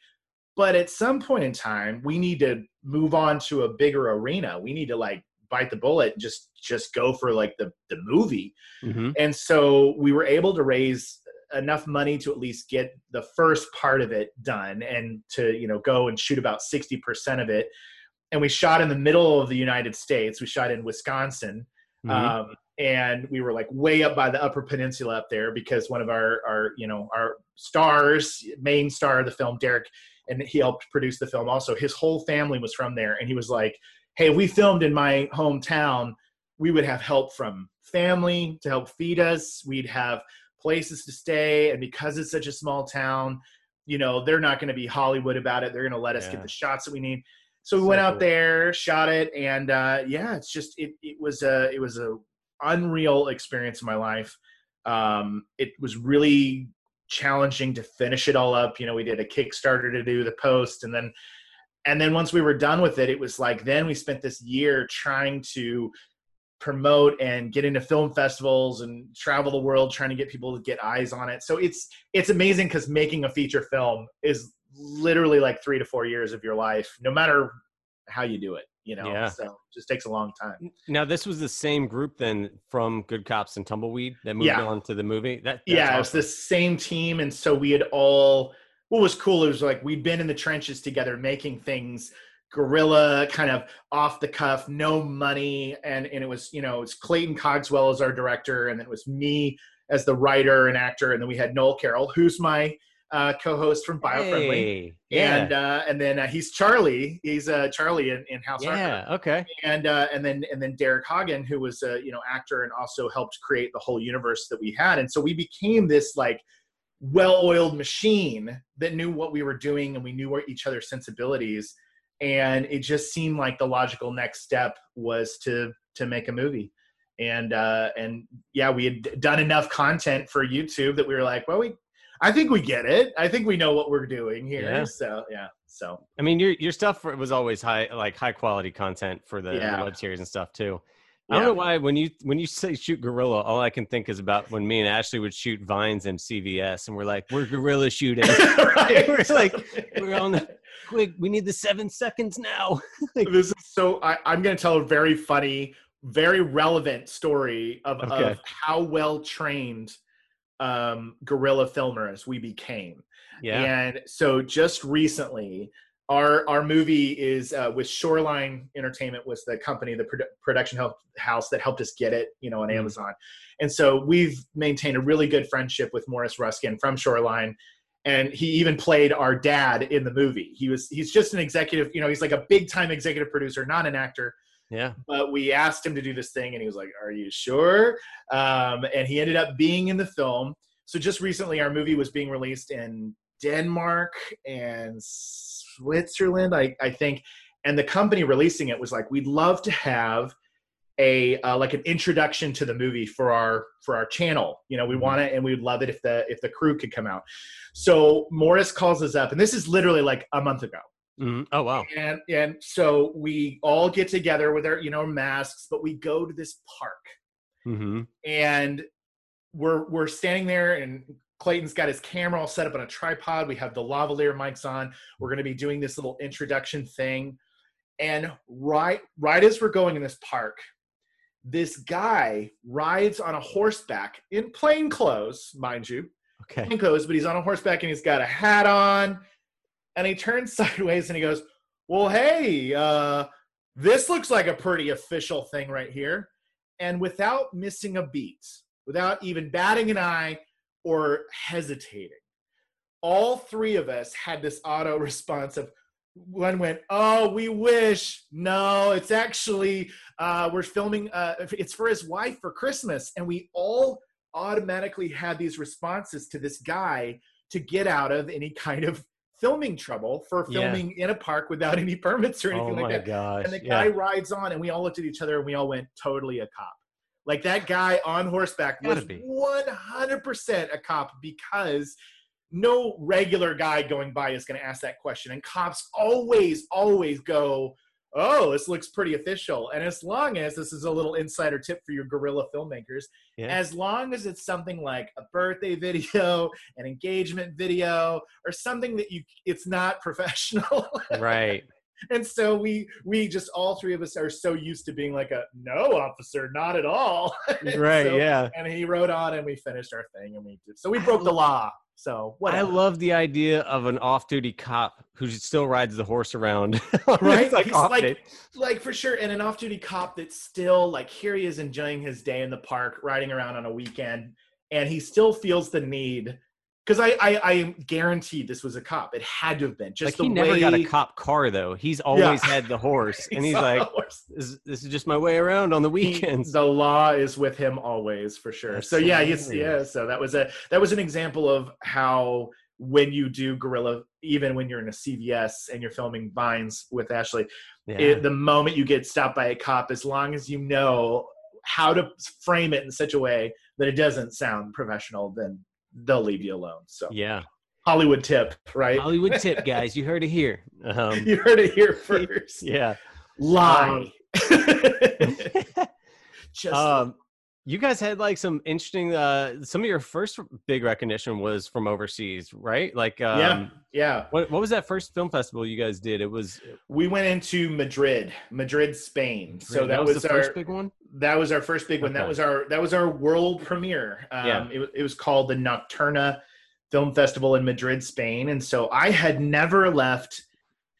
but at some point in time we need to move on to a bigger arena. We need to like bite the bullet and just just go for like the the movie Mhm. and so we were able to raise enough money to at least get the first part of it done and to you know go and shoot about 60% of it and we shot in the middle of the united states we shot in wisconsin Mhm. um, and we were like way up by the upper peninsula up there because one of our our you know our stars main star of the film derek and he helped produce the film also his whole family was from there and he was like hey if we filmed in my hometown we would have help from family to help feed us we'd have places to stay, and because it's such a small town, you know they're not going to be Hollywood about it. They're going to let us Yeah. get the shots that we need. So we So went out cool. there, shot it, and uh, yeah, it's just it it was a it was a unreal experience in my life. Um, it was really challenging to finish it all up. You know, we did a Kickstarter to do the post, and then and then once we were done with it, it was like then we spent this year trying to promote and get into film festivals and travel the world trying to get people to get eyes on it. So it's it's amazing because making a feature film is literally like three to four years of your life, no matter how you do it. You know, Yeah. so it just takes a long time. Now this was the same group then from Good Cops and Tumbleweed that moved Yeah. on to the movie. That yeah, it was the same team, and so we had all. What was cool is like we'd been in the trenches together, making things guerrilla, kind of off the cuff, no money, and and it was you know it's Clayton Cogswell as our director, and then it was me as the writer and actor, and then we had Noel Carroll, who's my uh, co-host from BioFriendly, Hey, yeah, and uh, and then uh, he's Charlie, he's uh, Charlie in, in House yeah, okay, and uh, and then and then Derek Hagen, who was a you know actor and also helped create the whole universe that we had, and so we became this like well-oiled machine that knew what we were doing and we knew each other's sensibilities, and it just seemed like the logical next step was to to make a movie, and uh, and yeah, we had done enough content for YouTube that we were like, well, we. I think we get it. I think we know what we're doing here. Yeah. So yeah. So I mean, your your stuff was always high, like high quality content for the, the Yeah. web series and stuff too. I don't know why when you when you say shoot guerrilla, all I can think is about when me and Ashley would shoot vines in CVS, and we're like, we're guerrilla shooting. (laughs) (laughs) right. We're like, we're on the quick. We need the seven seconds now. (laughs) this is so I, i'm going to tell a very funny very relevant story of, Okay. of how well trained um guerrilla filmers we became Yeah. and so just recently our our movie is uh, with shoreline entertainment was the company the produ- production help, house that helped us get it you know on Mhm. amazon. And so we've maintained a really good friendship with morris ruskin from shoreline and he even played our dad in the movie. He was he's just an executive you know he's like a big time executive producer not an actor. Yeah. but we asked him to do this thing and he was like are you sure? Um, and he ended up being in the film. So just recently our movie was being released in denmark and switzerland i, I think and the company releasing it was like we'd love to have a uh, like an introduction to the movie for our for our channel you know we Mhm. want it and we'd love it if the if the crew could come out so morris calls us up and this is literally like a month ago Mhm. Oh wow. and and so we all get together with our you know masks but we go to this park hmm and we're we're standing there and clayton's got his camera all set up on a tripod. We have the lavalier mics on. We're going to be doing this little introduction thing. And right right as we're going in this park this guy rides on a horseback in plain clothes mind you. Okay. plain clothes, but he's on a horseback and he's got a hat on, and he turns (laughs) sideways and he goes, "Well, hey, uh, this looks like a pretty official thing right here." And without missing a beat, without even batting an eye or hesitating, all three of us had this auto response of one went, "Oh, we wish." No, it's actually uh, we're filming. Uh, it's for his wife for Christmas, and we all automatically had these responses to this guy to get out of any kind of filming trouble for Yeah. filming in a park without any permits or Oh anything like that. gosh. And the yeah. guy rides on, and we all looked at each other and we all went, totally a cop. Like that guy on horseback was be. 100% a cop because no regular guy going by is going to ask that question. And cops always, always go, oh, this looks pretty official. And as long as this is a little insider tip for your guerrilla filmmakers, Yeah. as long as it's something like a birthday video, an engagement video, or something that you it's not professional. (laughs) right. (laughs) and so we we just all three of us are so used to being like a no officer, not at all (laughs) right so- yeah. And he wrote on and we finished our thing and we did so we broke the law. So what I love the idea of an off-duty cop who still rides the horse around. (laughs) Right? Like like- like for sure and an off-duty cop that's still like here he is enjoying his day in the park riding around on a weekend and he still feels the need because I, I I guaranteed this was a cop. It had to have been just like the he never way got a cop car though. He's always had the (laughs) horse, and he's saw like, this, "This is just my way around on the He- weekends." the law is with him always for sure. That's so yeah, he's yeah. So that was a that was an example of how when you do guerrilla, even when you're in a CVS and you're filming Vines with Ashley, Yeah. it, the moment you get stopped by a cop, as long as you know how to frame it in such a way that it doesn't sound professional, then they'll leave you alone. So yeah. Hollywood tip, right? Hollywood tip, (laughs) guys. You heard it here. Um, you heard it here first. (laughs) yeah. Lie. (laughs) Just Um, you guys had like some interesting. Uh, some of your first big recognition was from overseas, right? Like, um, yeah, yeah. What, what was that first film festival you guys did? It was We went into Madrid, Madrid, Spain. So that, that was, the our first big one. that was our first big one. That was our that was our world premiere. Um, Yeah. it, it was called the Nocturna Film Festival in Madrid, Spain. And so I had never left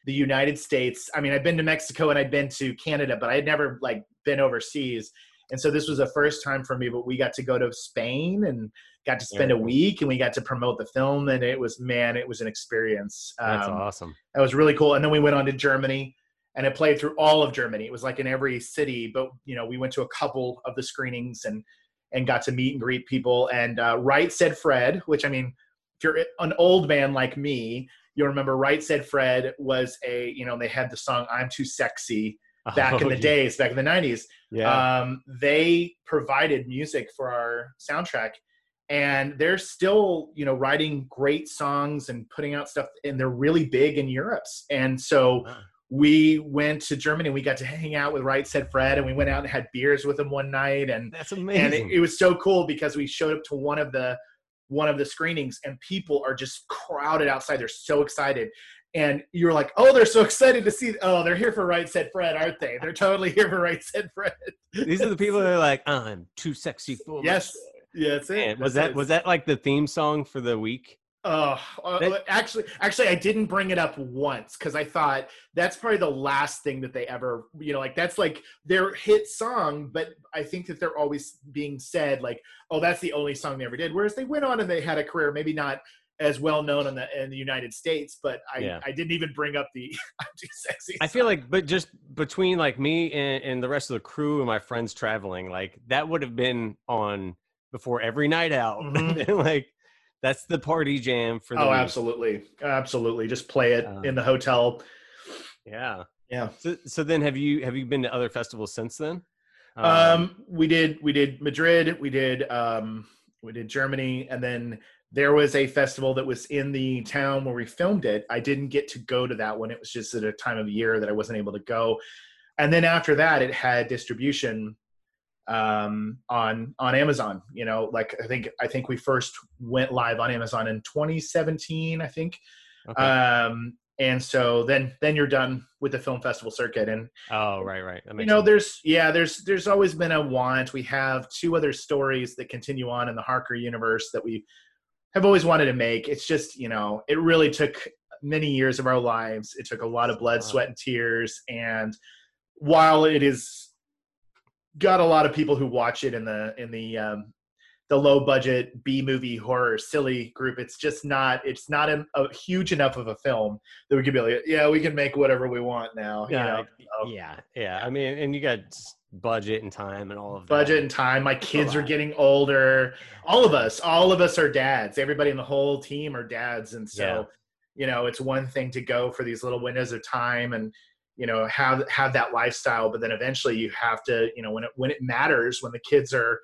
the United States. I mean, I'd been to Mexico and I'd been to Canada, but I had never like been overseas. And so this was the first time for me. But we got to go to Spain and got to spend a week, and we got to promote the film. And it was man, it was an experience. That's Um, awesome. that was really cool. And then we went on to Germany and it played through all of Germany. It was like in every city, but you know, we went to a couple of the screenings and and got to meet and greet people. And uh, Right Said Fred, which I mean, if you're an old man like me, you'll remember Right Said Fred was a, you know, they had the song I'm Too Sexy (laughs) back in Oh, the yeah. days, back in the 90s. Yeah. Um, they provided music for our soundtrack and they're still you know writing great songs and putting out stuff and they're really big in europe and so Wow. we went to germany and we got to hang out with right said fred and we went out and had beers with him one night and That's and amazing. it, it was so cool because we showed up to one of the one of the screenings and people are just crowded outside they're so excited and you're like oh they're so excited to see oh they're here for right said fred aren't they they're totally here for right said fred (laughs) These are the people that are like, I'm too sexy for yes yeah that's it Man, was That's that it. was that like the theme song for the week? Oh, uh, That- actually, actually, I didn't bring it up once because I thought that's probably the last thing that they ever, you know, like that's like their hit song. But I think that they're always being said like, oh, that's the only song they ever did. Whereas they went on and they had a career, maybe not as well known in the in the United States, but I Yeah. I didn't even bring up the (laughs) I'm too sexy. I feel like, but just between like me and, and the rest of the crew and my friends traveling, like that would have been on before every night out. (laughs) Mhm. Like that's the party jam for the oh, week. absolutely, absolutely. Just play it Uh, in the hotel. Yeah. Yeah. So, so then have you have you been to other festivals since then? Um, we did we did Madrid, we did um, we did Germany, and then there was a festival that was in the town where we filmed it. I didn't get to go to that one; it was just at a time of year that I wasn't able to go. And then after that, it had distribution um, on on Amazon. You know, like I think I think we first went live on Amazon in 2017. I think. okay. Um, and so then then you're done with the film festival circuit and oh, right, right. You know sense. there's yeah there's there's always been a want we have two other stories that continue on in the harker universe that we have always wanted to make it's just you know it really took many years of our lives it took a lot of blood sweat and tears and while it is got a lot of people who watch it in the in the um the low budget B movie horror silly group. It's just not. It's not a, a huge enough of a film that we could be like, yeah, we can make whatever we want now. you yeah, know? So- yeah, yeah. I mean, and you got budget and time and all of that. budget and time. My kids are getting older. All of us, all of us are dads. Everybody in the whole team are dads, and so Yeah. you know, it's one thing to go for these little windows of time and you know have have that lifestyle, but then eventually you have to, you know, when it when it matters, when the kids are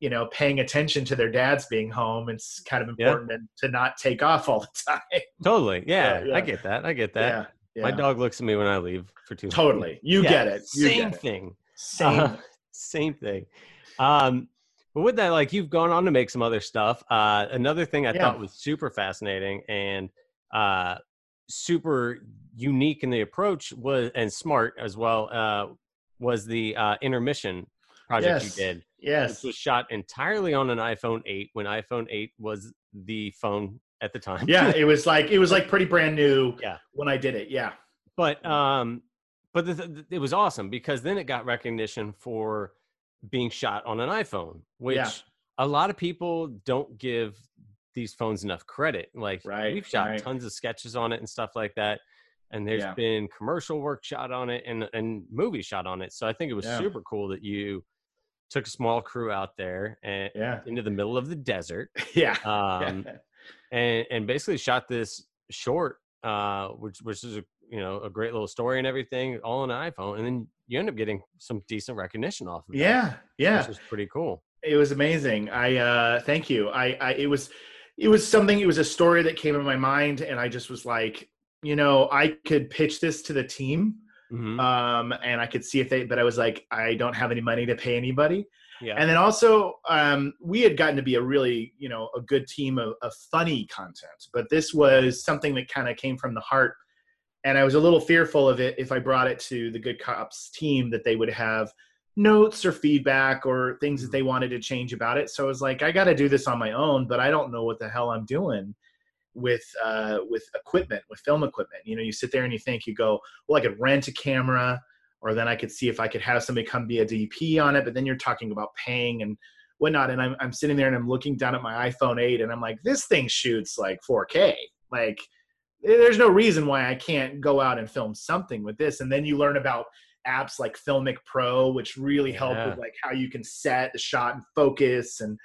you know paying attention to their dads being home it's kind of Yeah. important to not take off all the time (laughs) Totally. Yeah, Yeah. I get that. I get that. My dog looks at me when I leave for long. totally you get it you Same get it. thing. Same Uh, same thing. Um, but with that, like you've gone on to make some other stuff. Uh, another thing I Yeah. thought was super fascinating and uh, super unique in the approach was and smart as well uh, was the uh, intermission project Yes. You did, yes which was shot entirely on an iPhone 8 when iPhone 8 was the phone at the time. yeah it was like it was like (laughs) pretty brand new Yeah. when i did it yeah but um but the, the, it was awesome because then it got recognition for being shot on an iphone which Yeah. a lot of people don't give these phones enough credit. Like Right, we've shot right. tons of sketches on it and stuff like that. And there's Yeah. been commercial work shot on it and and movie shot on it. So I think it was Yeah. super cool that you took a small crew out there and Yeah. into the middle of the desert (laughs) Yeah. um, yeah. and and basically shot this short, uh, which which is a you know a great little story and everything, all on an iPhone, and then you end up getting some decent recognition off of that, Yeah. Yeah. which is pretty cool. it was amazing i uh thank you i i it was it was something it was a story that came in my mind and i just was like you know i could pitch this to the team Mhm. um and i could see if they but i was like i don't have any money to pay anybody yeah, and then also um we had gotten to be a really you know a good team of, of funny content but this was something that kind of came from the heart and i was a little fearful of it if i brought it to the good cops team that they would have notes or feedback or things that they wanted to change about it. So i was like i got to do this on my own but i don't know what the hell i'm doing with uh with equipment with film equipment. You know you sit there and you think you go well i could rent a camera or then i could see if i could have somebody come be a dp on it but then you're talking about paying and whatnot. And i'm, I'm sitting there and i'm looking down at my iphone 8 and i'm like this thing shoots like 4k like there's no reason why i can't go out and film something with this and then you learn about apps like filmic pro which really help Yeah. with like how you can set the shot and focus and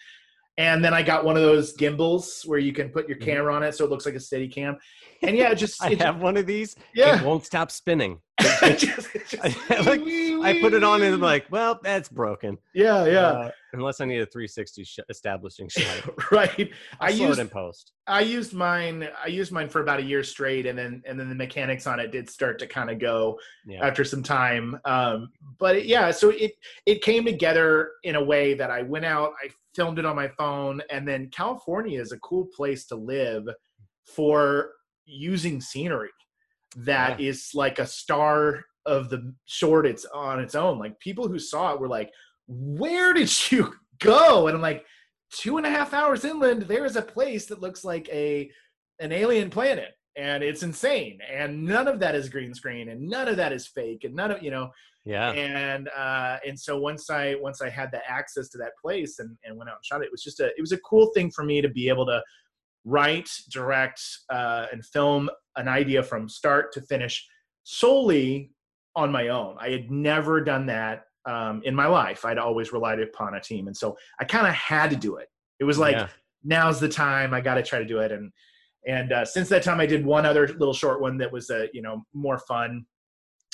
and then i got one of those gimbals where you can put your Mhm. camera on it so it looks like a Steadicam and yeah it just (laughs) I it, have one of these. yeah It won't stop spinning. (laughs) Just- just- I- like, I put it on and I'm like, well, that's broken. yeah yeah Uh, unless I need a 360 sh- establishing (laughs) shot. right i used it in post. I used mine. I used mine for about a year straight, and then and then the mechanics on it did start to kind of go Yeah. after some time. Um, but it, yeah, so it it came together in a way that I went out, I filmed it on my phone, and then California is a cool place to live for using scenery that is like a star of the short. It's on its own. Like people who saw it were like, "Where did (laughs) you go?" And I'm like two and a half hours inland there is a place that looks like a an alien planet and it's insane and none of that is green screen and none of that is fake and none of you know Yeah. and uh and so once i once i had the access to that place and and went out and shot it it was just a it was a cool thing for me to be able to write direct uh and film an idea from start to finish solely on my own i had never done that um, in my life i'd always relied upon a team and so i kind of had to do it it was like Yeah. now's the time i got to try to do it and and uh, since that time i did one other little short one that was uh, you know more fun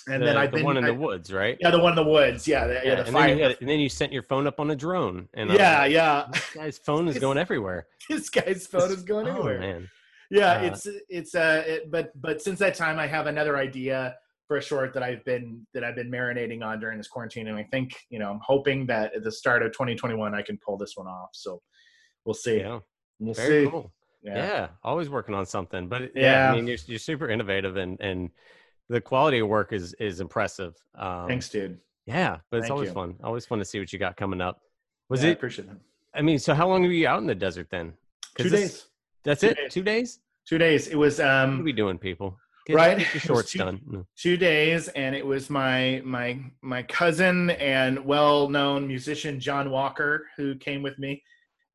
and the, then i've the been one in I- the woods, right? yeah the one in the woods yeah the, yeah, the and, then had, and then you sent your phone up on a drone. And yeah like, yeah this guy's phone is (laughs) going everywhere. this guy's phone is going (laughs) Oh, anywhere man. Yeah Uh, it's it's uh it, but but since that time i have another idea for a short that i've been that i've been marinating on during this quarantine and i think you know i'm hoping that at the start of 2021 i can pull this one off so we'll see Yeah. we'll Very see cool. yeah. Yeah. Always working on something. But yeah, Yeah. I mean, you're, you're super innovative and, and the quality of work is, is impressive. Um, thanks dude Yeah. But it's Thank always you. fun. Always fun to see what you got coming up. Was Yeah, I it, appreciate that I mean, so how long were you out in the desert then? two this- days That's Two it? days. Two days? two days it was What are um we doing, people? Get, Right? Get your (laughs) shorts two- done. No. two days and it was my my my cousin and well-known musician john walker who came with me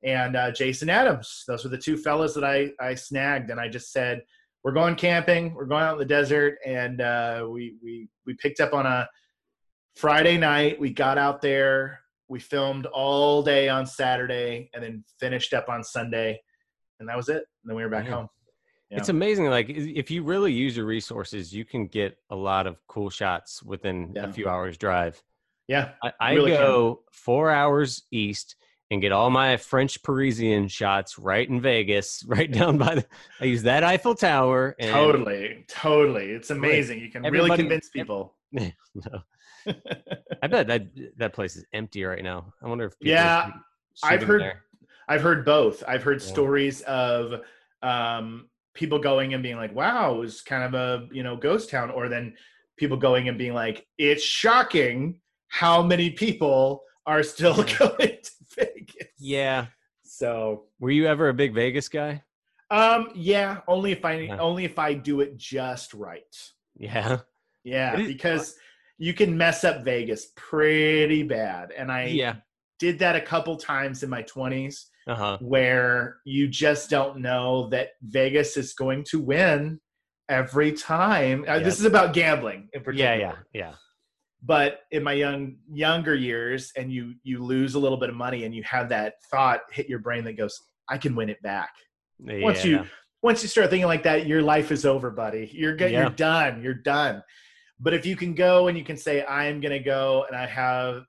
and uh, jason adams those were the two fellas that i i snagged and i just said we're going camping we're going out in the desert and uh, we we we picked up on a friday night we got out there we filmed all day on saturday and then finished up on sunday and that was it and then we were back Man. home Yeah. It's amazing. Like if you really use your resources, you can get a lot of cool shots within Yeah. a few hours drive. yeah I, I really can. go four hours east and get all my French Parisian shots right in Vegas, (laughs) right down by the. I use that Eiffel Tower. And, totally totally it's amazing you can really convince (laughs) people (laughs) no, I bet that that place is empty right now. I wonder if people Yeah, are I've heard- there. I've heard both. I've heard Yeah. stories of um, people going and being like, "Wow, it was kind of a you know ghost town," or then people going and being like, "It's shocking how many people are still (laughs) going to Vegas." Yeah. So, Were you ever a big Vegas guy? um, yeah, only if I Yeah. only if I do it just right. Yeah. Yeah, because you can mess up Vegas pretty bad, and I Yeah. did that a couple times in my 20s Uh-huh. where you just don't know that Vegas is going to win every time. Uh, This is about gambling in Yeah, particular. yeah, yeah. yeah. But in my young younger years, and you you lose a little bit of money, and you have that thought hit your brain that goes, "I can win it back." Once you once you start thinking like that, your life is over, buddy. You're good. Yeah. You're done. You're done. But if you can go and you can say, "I'm going to go," and I have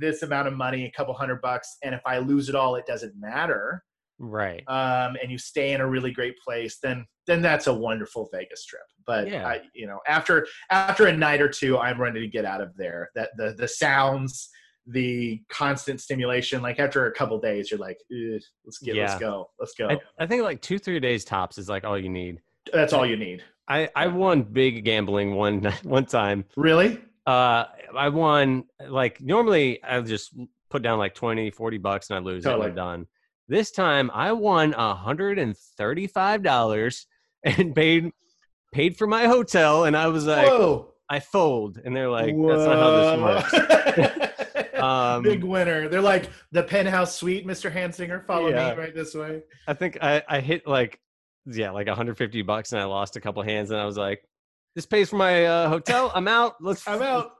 this amount of money, a couple hundred bucks, and if I lose it all, it doesn't matter right. um, and you stay in a really great place, then then that's a wonderful Vegas trip. But Yeah. I, you know, after after a night or two, I'm ready to get out of there. That the the sounds, the constant stimulation, like after a couple days, you're like, let's get, let's go, let's go. I, I think like two, three days tops is like all you need. that's all you need. I, I won big gambling one (laughs) one time. Really? Uh, I won like normally I just put down like 20, 40 bucks and I lose it and Totally. I'm done. This time I won hundred and thirty five dollars (laughs) and paid paid for my hotel and I was like Whoa! I fold and they're like that's not how this works. (laughs) Um, Big winner. They're like the penthouse suite, Mr. Hansinger. Follow Yeah. me right this way. I think I, I hit like yeah like 150 bucks and I lost a couple hands and I was like this pays for my uh, hotel. I'm out. Let's I'm out.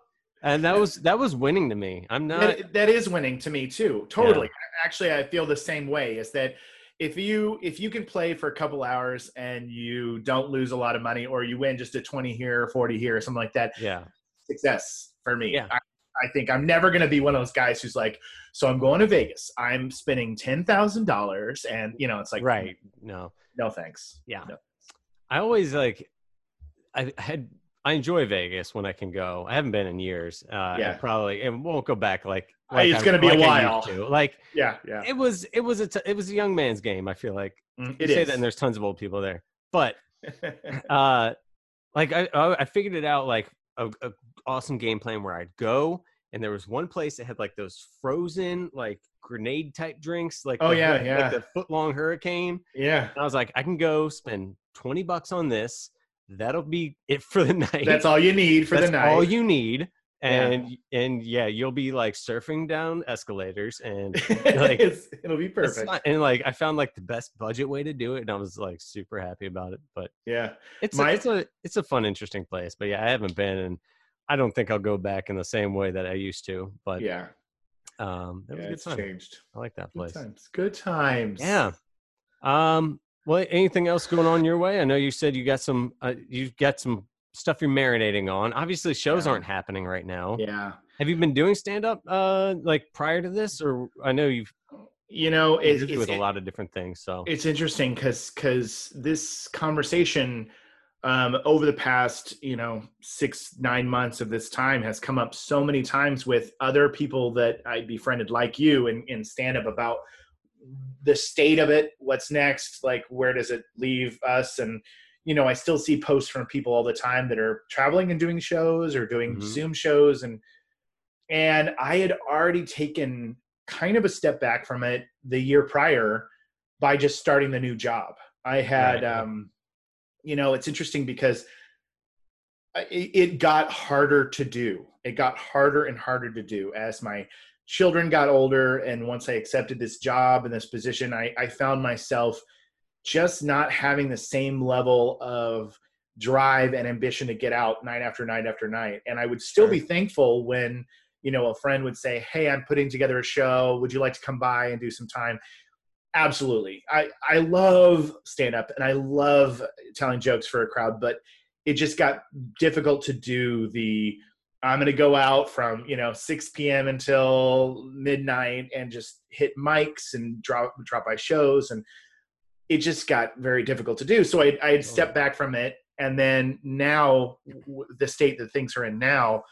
and that was that was winning to me. I'm not that, that is winning to me too. Totally. Actually i feel the same way is that if you if you can play for a couple hours and you don't lose a lot of money or you win just a 20 here or 40 here or something like that yeah. success for me. Yeah. I, I think i'm never going to be one of those guys who's like so i'm going to vegas. I'm spending $10000 and you know it's like right. No. No thanks. Yeah. No. I always like I had I enjoy Vegas when I can go. I haven't been in years. Uh Yeah. probably and won't go back like, like it's I- gonna be a like I while. to. Like yeah yeah it was it was a t- it was a young man's game, I feel like. Mm, You say is. that and there's tons of old people there. But (laughs) uh like I I figured it out like a, a awesome game plan where I'd go and there was one place that had like those frozen like grenade type drinks like Oh, the yeah, yeah. like the foot long hurricane yeah and I was like, I can go spend 20 bucks on this. That'll be it for the (laughs) night. that's all you need for That's the night all you need. Yeah. And and yeah, you'll be like surfing down escalators and (laughs) like it'll be perfect not- and like I found like the best budget way to do it and I was like super happy about it. But yeah it's My- a, it's a it's a fun, interesting place. But yeah, I haven't been and I don't think I'll go back in the same way that I used to. But yeah um it was yeah, a good it's time. changed. I like that Good place. times. Good times. Yeah. Um. Well, anything else going on your way? I know you said you got some. Uh, you got some stuff you're marinating on. Obviously, shows Yeah. aren't happening right now. Yeah. Have you been doing stand up? Uh, like prior to this, or I know you've You know, it's, it's, with a lot of different things. So it's interesting because because this conversation um, over the past you know six nine months of this time has come up so many times with other people that I befriended like you in, in stand up about the state of it what's next like where does it leave us? And you know i still see posts from people all the time that are traveling and doing shows or doing Mhm. zoom shows. And and i had already taken kind of a step back from it the year prior by just starting the new job. I had Right, um you know it's interesting because it got harder to do. It got harder and harder to do as my children got older and once i accepted this job and this position i, I found myself just not having the same level of drive and ambition to get out night after night after night. And i would still Sure. be thankful when you know a friend would say hey i'm putting together a show. Would you like to come by and do some time? Absolutely. I i love stand up and i love telling jokes for a crowd but it just got difficult to do the i'm going to go out from you know 6 p.m until midnight and just hit mics and drop drop by shows and it just got very difficult to do so i i had oh. stepped back from it and then now the state that things are in now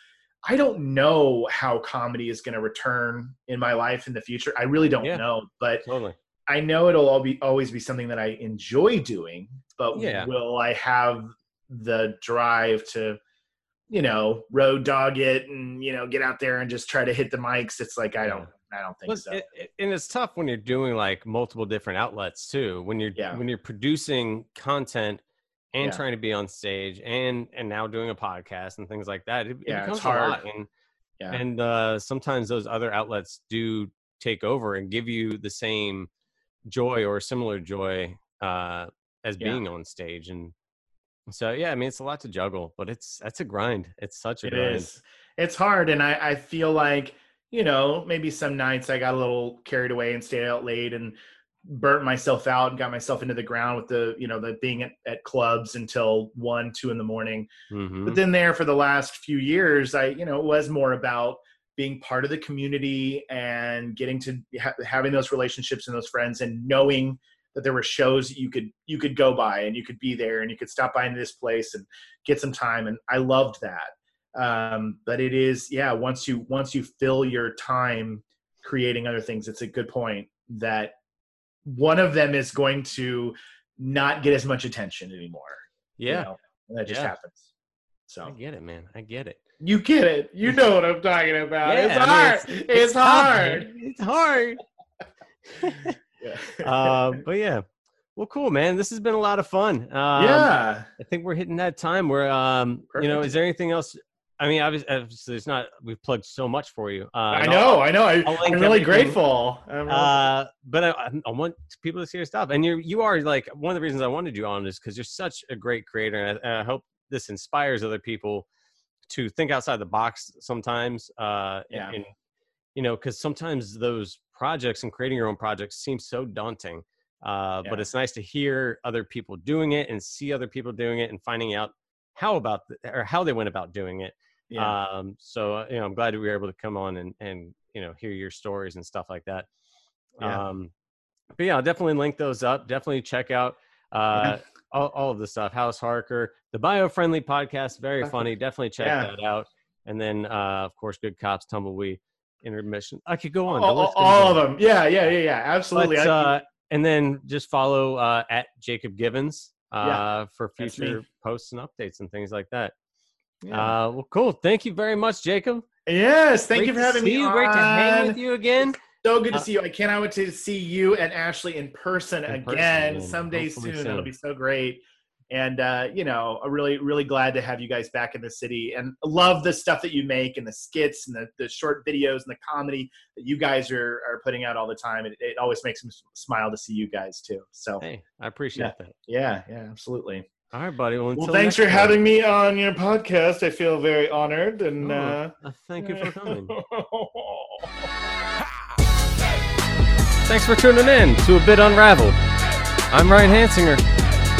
i don't know how comedy is going to return in my life in the future i really don't Yeah. know but totally. I know it'll all be always be something that I enjoy doing, but Yeah. will I have the drive to, you know, road dog it and you know get out there and just try to hit the mics? It's like I don't, I don't think Well, so. it- it- and it's tough when you're doing like multiple different outlets too. When you're Yeah. when you're producing content and Yeah. trying to be on stage and and now doing a podcast and things like that, it, it becomes it's a lot. hard. And yeah, and uh, sometimes those other outlets do take over and give you the same joy or similar joy uh, as Yeah. being on stage. And so, yeah, I mean, it's a lot to juggle, but it's that's a grind. It's such a It grind. is. It's hard, and I, I feel like you know maybe some nights I got a little carried away and stayed out late and burnt myself out and got myself into the ground with the you know the being at, at clubs until one two in the morning. Mhm. But then there for the last few years, I you know it was more about being part of the community and getting to ha- having those relationships and those friends and knowing that there were shows that you could you could go by and you could be there and you could stop by into this place and get some time and I loved that um, but it is yeah once you once you fill your time creating other things it's a good point that one of them is going to not get as much attention anymore you yeah, know, that just Yeah. happens so I get it, man. I get it. you get it you know what i'm talking about it's Yeah, I mean, hard it's, tough, hard man. It's hard. (laughs) yeah. uh, (laughs) but yeah, well, cool, man. This has been a lot of fun. Um, yeah I think we're hitting that time where, um, you know, is there anything else? I mean, obviously, obviously it's not. We've plugged so much for you. Uh, i know i know I, i'm really everything. grateful I'm really- Uh, but I, I- want people to see your stuff, and you you are like one of the reasons I wanted you on is because you're such a great creator, and I, and I hope this inspires other people to think outside the box sometimes. Uh, and- Yeah. and, you know, because sometimes those projects and creating your own projects seem so daunting. Uh, But it's nice to hear other people doing it and see other people doing it and finding out how about the, or how they went about doing it. yeah. Um, so uh, you know, I'm glad that we were able to come on and and you know hear your stories and stuff like that. Yeah. Um, but yeah, I'll definitely link those up. Definitely check out uh, all, all of the stuff. House Harker, the Biofriendly podcast, very funny. Definitely check Yeah. that out. And then uh, of course, Good Cops, Tumbleweed, Intermission. I could go on. all, all of them yeah yeah yeah yeah absolutely But, uh, and then just follow uh, at Jacob Givens uh, Yeah, for future posts and updates and things like that. yeah. Uh, well, cool. Thank you very much, Jacob. yes thank Great you for having see me you. Great to hang with you again. So good to Uh, see you. I cannot wait to see you and Ashley in person In again man. someday Hopefully soon. That'll be so great. And uh, you know, I'm really, really glad to have you guys back in the city and love the stuff that you make and the skits and the, the short videos and the comedy that you guys are, are putting out all the time. It, it always makes me smile to see you guys too. So Hey, I appreciate that. yeah, yeah, absolutely. All right, buddy. Well, Well, thanks for time. having me on your podcast. I feel very honored and Oh, uh, uh, thank you for coming. (laughs) Thanks for tuning in to A Bit Unraveled. I'm Ryan Hansinger.